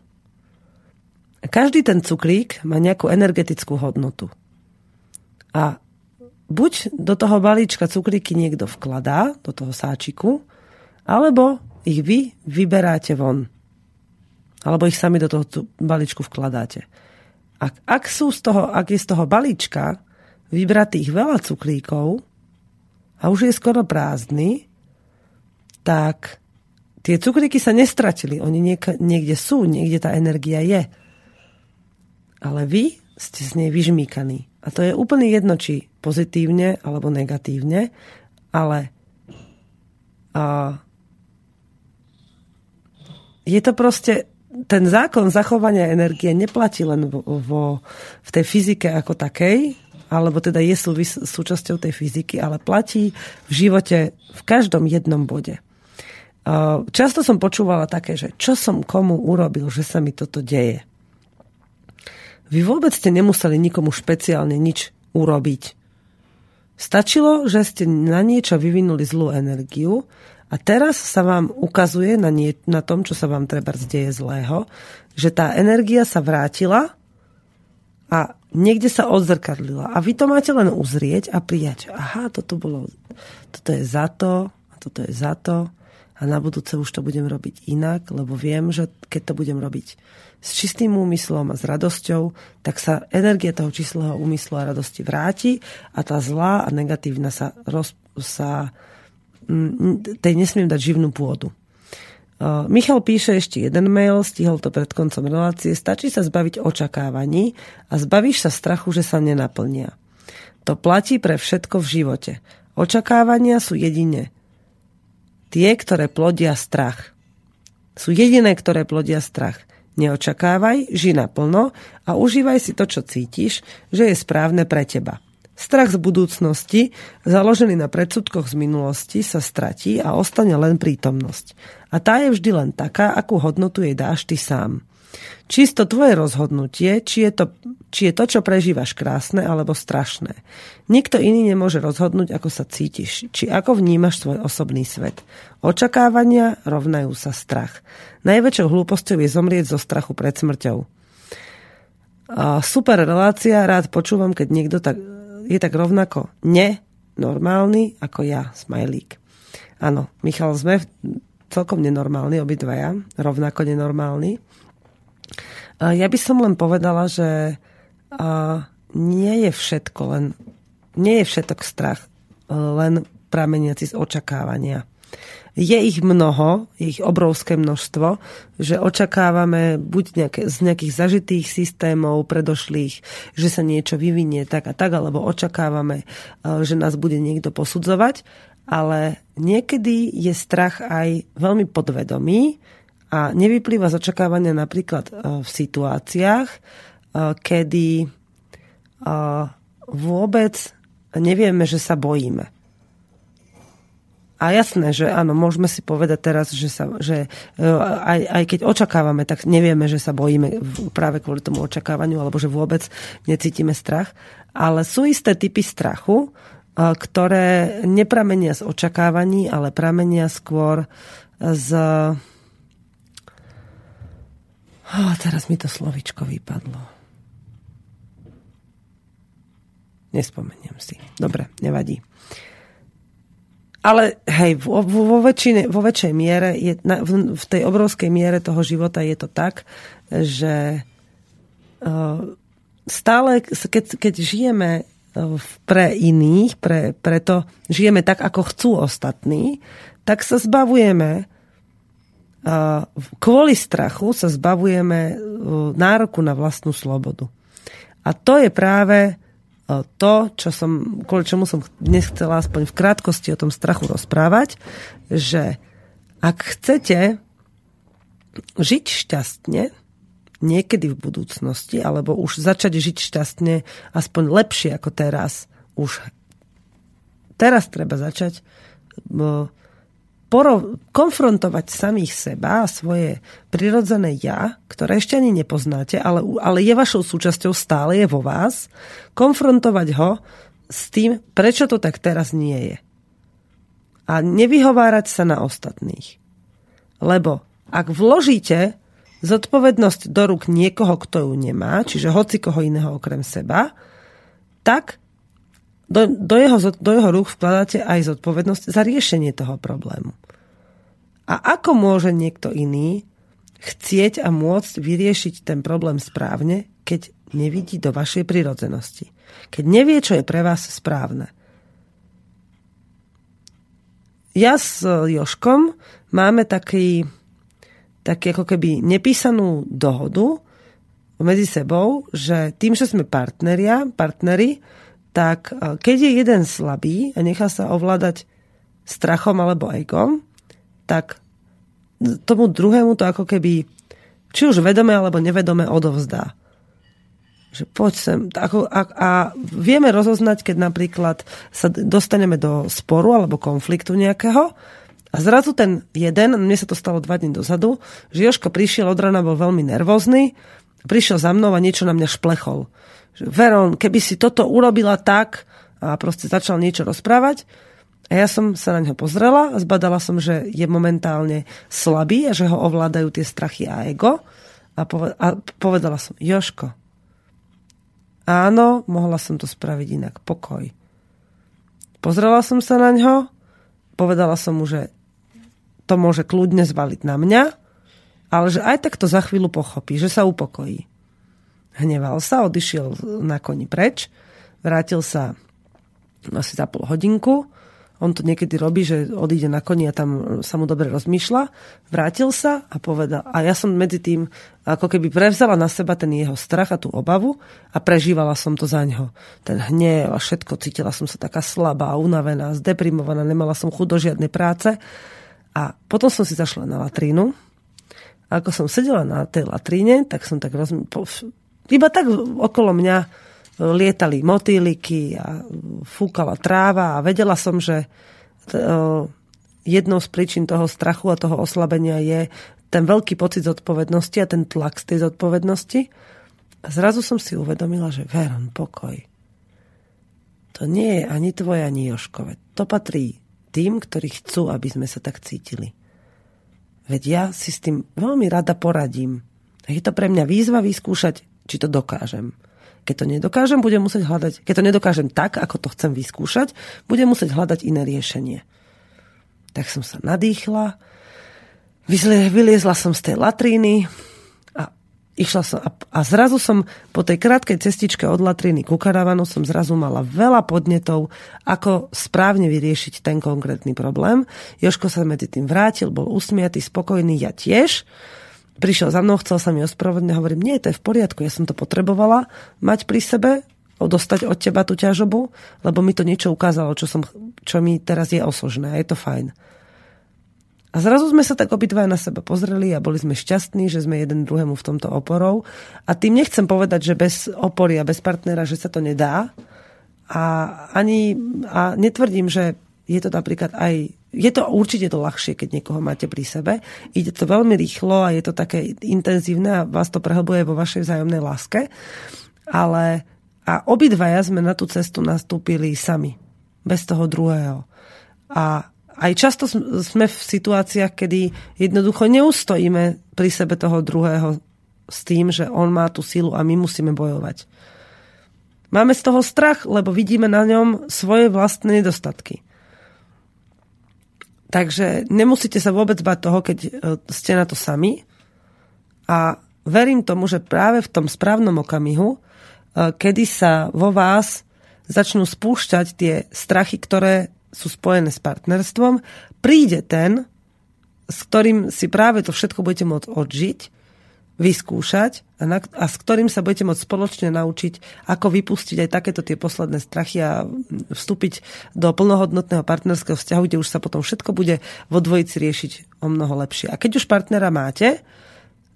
Každý ten cukrík má nejakú energetickú hodnotu. A buď do toho balíčka cukríky niekto vkladá, do toho sáčiku, alebo ich vy vyberáte von. Alebo ich sami do toho balíčku vkladáte. Ak, ak, sú z toho, ak je z toho balíčka vybratých veľa cukríkov a už je skoro prázdny, tak tie cukríky sa nestratili. Oni nieka, niekde sú, niekde tá energia je. Ale vy ste z nej vyžmíkaní. A to je úplne jedno, či pozitívne alebo negatívne, ale a, je to proste ten zákon zachovania energie neplatí len vo, v tej fyzike ako takej, alebo teda je súvis, súčasťou tej fyziky, ale platí v živote v každom jednom bode. Často som počúvala také, že čo som komu urobil, že sa mi toto deje. Vy vôbec ste nemuseli nikomu špeciálne nič urobiť. Stačilo, že ste na niečo vyvinuli zlú energiu a teraz sa vám ukazuje na, nie, na tom, čo sa vám treba deje zlého, že tá energia sa vrátila a niekde sa odzrkadlila. A vy to máte len uzrieť a prijať. Aha, toto bolo, toto je za to, a toto je za to. A na budúce už to budem robiť inak, lebo viem, že keď to budem robiť s čistým úmyslom a s radosťou, tak sa energia toho čistého úmyslu a radosti vráti a tá zlá a negatívna sa, roz, sa tej nesmiem dať živnú pôdu. Michal píše ešte jeden mail, stihol to pred koncom relácie. Stačí sa zbaviť očakávaní a zbavíš sa strachu, že sa nenaplnia. To platí pre všetko v živote. Očakávania sú jedine tie, ktoré plodia strach. Sú jediné, ktoré plodia strach. Neočakávaj, ži naplno a užívaj si to, čo cítiš, že je správne pre teba. Strach z budúcnosti, založený na predsudkoch z minulosti, sa stratí a ostane len prítomnosť. A tá je vždy len taká, akú hodnotu jej dáš ty sám. Čisto tvoje rozhodnutie, či je, to, či je to, čo prežívaš krásne alebo strašné. Nikto iný nemôže rozhodnúť, ako sa cítiš, či ako vnímaš svoj osobný svet. Očakávania rovnajú sa strach. Najväčšou hlúposťou je zomrieť zo strachu pred smrťou. Super relácia, rád počúvam, keď niekto tak je tak rovnako nenormálny ako ja, smajlík. Áno, Michal, sme celkom nenormálni, obidvaja, rovnako nenormálni. Ja by som len povedala, že nie je všetko len, nie je všetok strach len prameniaci z očakávania je ich mnoho, ich obrovské množstvo, že očakávame buď nejaké, z nejakých zažitých systémov predošlých, že sa niečo vyvinie tak a tak, alebo očakávame, e, že nás bude niekto posudzovať, ale niekedy je strach aj veľmi podvedomý a nevyplýva z očakávania napríklad e, v situáciách, e, kedy vôbec nevieme, že sa bojíme a jasné, že áno, môžeme si povedať teraz, že, sa, že e, aj, aj keď očakávame, tak nevieme, že sa bojíme práve kvôli tomu očakávaniu, alebo že vôbec necítime strach. Ale sú isté typy strachu, e, ktoré nepramenia z očakávaní, ale pramenia skôr z... Oh, teraz mi to slovičko vypadlo. Nespomeniem si. Dobre, nevadí. Ale hej, vo, vo, väčšine, vo väčšej miere, je, na, v, v tej obrovskej miere toho života je to tak, že uh, stále, keď, keď žijeme uh, pre iných, pre, preto žijeme tak, ako chcú ostatní, tak sa zbavujeme uh, kvôli strachu sa zbavujeme nároku na vlastnú slobodu. A to je práve to, čo som, kvôli čomu som dnes chcela aspoň v krátkosti o tom strachu rozprávať, že ak chcete žiť šťastne, niekedy v budúcnosti, alebo už začať žiť šťastne, aspoň lepšie ako teraz, už teraz treba začať poro- konfrontovať samých seba a svoje prirodzené ja, ktoré ešte ani nepoznáte, ale, ale je vašou súčasťou, stále je vo vás, konfrontovať ho s tým, prečo to tak teraz nie je. A nevyhovárať sa na ostatných. Lebo ak vložíte zodpovednosť do rúk niekoho, kto ju nemá, čiže hoci koho iného okrem seba, tak do, do, jeho, do jeho rúk vkladáte aj zodpovednosť za riešenie toho problému. A ako môže niekto iný chcieť a môcť vyriešiť ten problém správne, keď nevidí do vašej prirodzenosti. Keď nevie, čo je pre vás správne. Ja s Joškom máme taký, taký ako keby nepísanú dohodu medzi sebou, že tým, že sme partneria, partneri, tak e, keď je jeden slabý a nechá sa ovládať strachom alebo egom, tak tomu druhému to ako keby či už vedome alebo nevedome odovzdá. Že poď sem. Ako, a, a vieme rozoznať, keď napríklad sa dostaneme do sporu alebo konfliktu nejakého a zrazu ten jeden, mne sa to stalo dva dní dozadu, že Joško prišiel od rana, bol veľmi nervózny, prišiel za mnou a niečo na mňa šplechol že Veron, keby si toto urobila tak a proste začal niečo rozprávať, a ja som sa na neho pozrela a zbadala som, že je momentálne slabý a že ho ovládajú tie strachy a ego. A, povedala som, Joško, áno, mohla som to spraviť inak, pokoj. Pozrela som sa na ňo, povedala som mu, že to môže kľudne zvaliť na mňa, ale že aj tak to za chvíľu pochopí, že sa upokojí. Hneval sa, odišiel na koni preč, vrátil sa asi za pol hodinku, on to niekedy robí, že odíde na koni a tam sa mu dobre rozmýšľa. Vrátil sa a povedal, a ja som medzi tým ako keby prevzala na seba ten jeho strach a tú obavu a prežívala som to za ňo. Ten hnev a všetko, cítila som sa taká slabá, unavená, zdeprimovaná, nemala som chuť do žiadnej práce. A potom som si zašla na latrínu. A ako som sedela na tej latríne, tak som tak rozmýšľala, iba tak okolo mňa lietali motýliky a fúkala tráva a vedela som, že jednou z príčin toho strachu a toho oslabenia je ten veľký pocit zodpovednosti a ten tlak z tej zodpovednosti. A zrazu som si uvedomila, že Veron, pokoj. To nie je ani tvoje, ani Joškové. To patrí tým, ktorí chcú, aby sme sa tak cítili. Veď ja si s tým veľmi rada poradím. Je to pre mňa výzva vyskúšať, či to dokážem. Keď to nedokážem, budem musieť hľadať, keď to nedokážem tak, ako to chcem vyskúšať, budem musieť hľadať iné riešenie. Tak som sa nadýchla, vyliezla som z tej latríny a išla som a, a zrazu som po tej krátkej cestičke od latríny ku karavanu som zrazu mala veľa podnetov, ako správne vyriešiť ten konkrétny problém. Joško sa medzi tým vrátil, bol usmiatý, spokojný, ja tiež prišiel za mnou, chcel sa mi ospravedlniť, hovorím, nie, to je v poriadku, ja som to potrebovala mať pri sebe, dostať od teba tú ťažobu, lebo mi to niečo ukázalo, čo, som, čo mi teraz je osožné a je to fajn. A zrazu sme sa tak obidva na seba pozreli a boli sme šťastní, že sme jeden druhému v tomto oporou. A tým nechcem povedať, že bez opory a bez partnera, že sa to nedá. A ani a netvrdím, že je to napríklad aj je to určite to ľahšie, keď niekoho máte pri sebe. Ide to veľmi rýchlo a je to také intenzívne a vás to prehlbuje vo vašej vzájomnej láske. Ale a obidvaja sme na tú cestu nastúpili sami. Bez toho druhého. A aj často sme v situáciách, kedy jednoducho neustojíme pri sebe toho druhého s tým, že on má tú silu a my musíme bojovať. Máme z toho strach, lebo vidíme na ňom svoje vlastné nedostatky. Takže nemusíte sa vôbec bať toho, keď e, ste na to sami. A verím tomu, že práve v tom správnom okamihu, e, kedy sa vo vás začnú spúšťať tie strachy, ktoré sú spojené s partnerstvom, príde ten, s ktorým si práve to všetko budete môcť odžiť vyskúšať a, na, a s ktorým sa budete môcť spoločne naučiť, ako vypustiť aj takéto tie posledné strachy a vstúpiť do plnohodnotného partnerského vzťahu, kde už sa potom všetko bude vo dvojici riešiť o mnoho lepšie. A keď už partnera máte,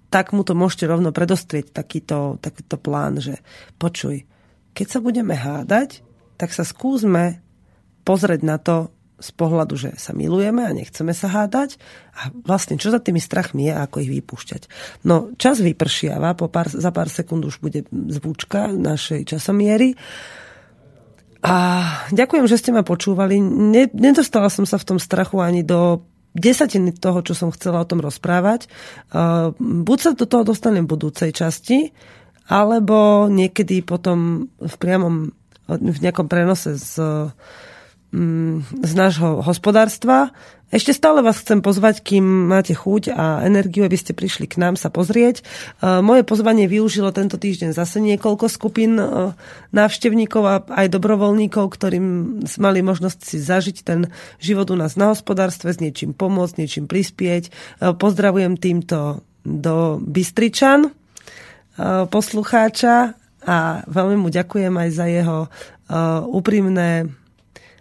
tak mu to môžete rovno predostrieť takýto, takýto plán, že počuj, keď sa budeme hádať, tak sa skúsme pozrieť na to z pohľadu, že sa milujeme a nechceme sa hádať a vlastne čo za tými strachmi je a ako ich vypúšťať. No čas vypršiava, po pár, za pár sekúnd už bude zvúčka našej časomiery. A ďakujem, že ste ma počúvali. Ne, nedostala som sa v tom strachu ani do desatiny toho, čo som chcela o tom rozprávať. Uh, buď sa do toho dostanem v budúcej časti, alebo niekedy potom v priamom v nejakom prenose z z nášho hospodárstva. Ešte stále vás chcem pozvať, kým máte chuť a energiu, aby ste prišli k nám sa pozrieť. E, moje pozvanie využilo tento týždeň zase niekoľko skupín e, návštevníkov a aj dobrovoľníkov, ktorým mali možnosť si zažiť ten život u nás na hospodárstve, s niečím pomôcť, niečím prispieť. E, pozdravujem týmto do Bystričan poslucháča a veľmi mu ďakujem aj za jeho úprimné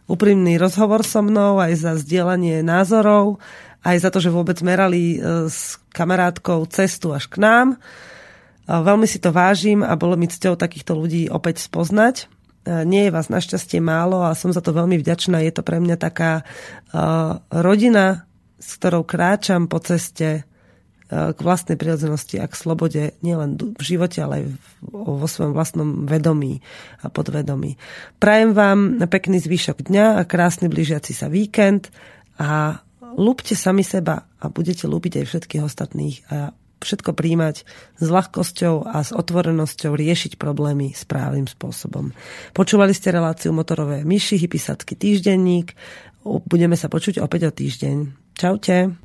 úprimný rozhovor so mnou, aj za zdieľanie názorov, aj za to, že vôbec merali e, s kamarátkou cestu až k nám. Veľmi si to vážim a bolo mi cťou takýchto ľudí opäť spoznať. E, nie je vás našťastie málo a som za to veľmi vďačná. Je to pre mňa taká e, rodina, s ktorou kráčam po ceste k vlastnej prirodzenosti a k slobode nielen v živote, ale aj vo svojom vlastnom vedomí a podvedomí. Prajem vám pekný zvyšok dňa a krásny blížiaci sa víkend a lúbte sami seba a budete lúbiť aj všetkých ostatných a všetko príjmať s ľahkosťou a s otvorenosťou riešiť problémy správnym spôsobom. Počúvali ste reláciu Motorové myši, hypisacký týždenník. Budeme sa počuť opäť o týždeň. Čaute.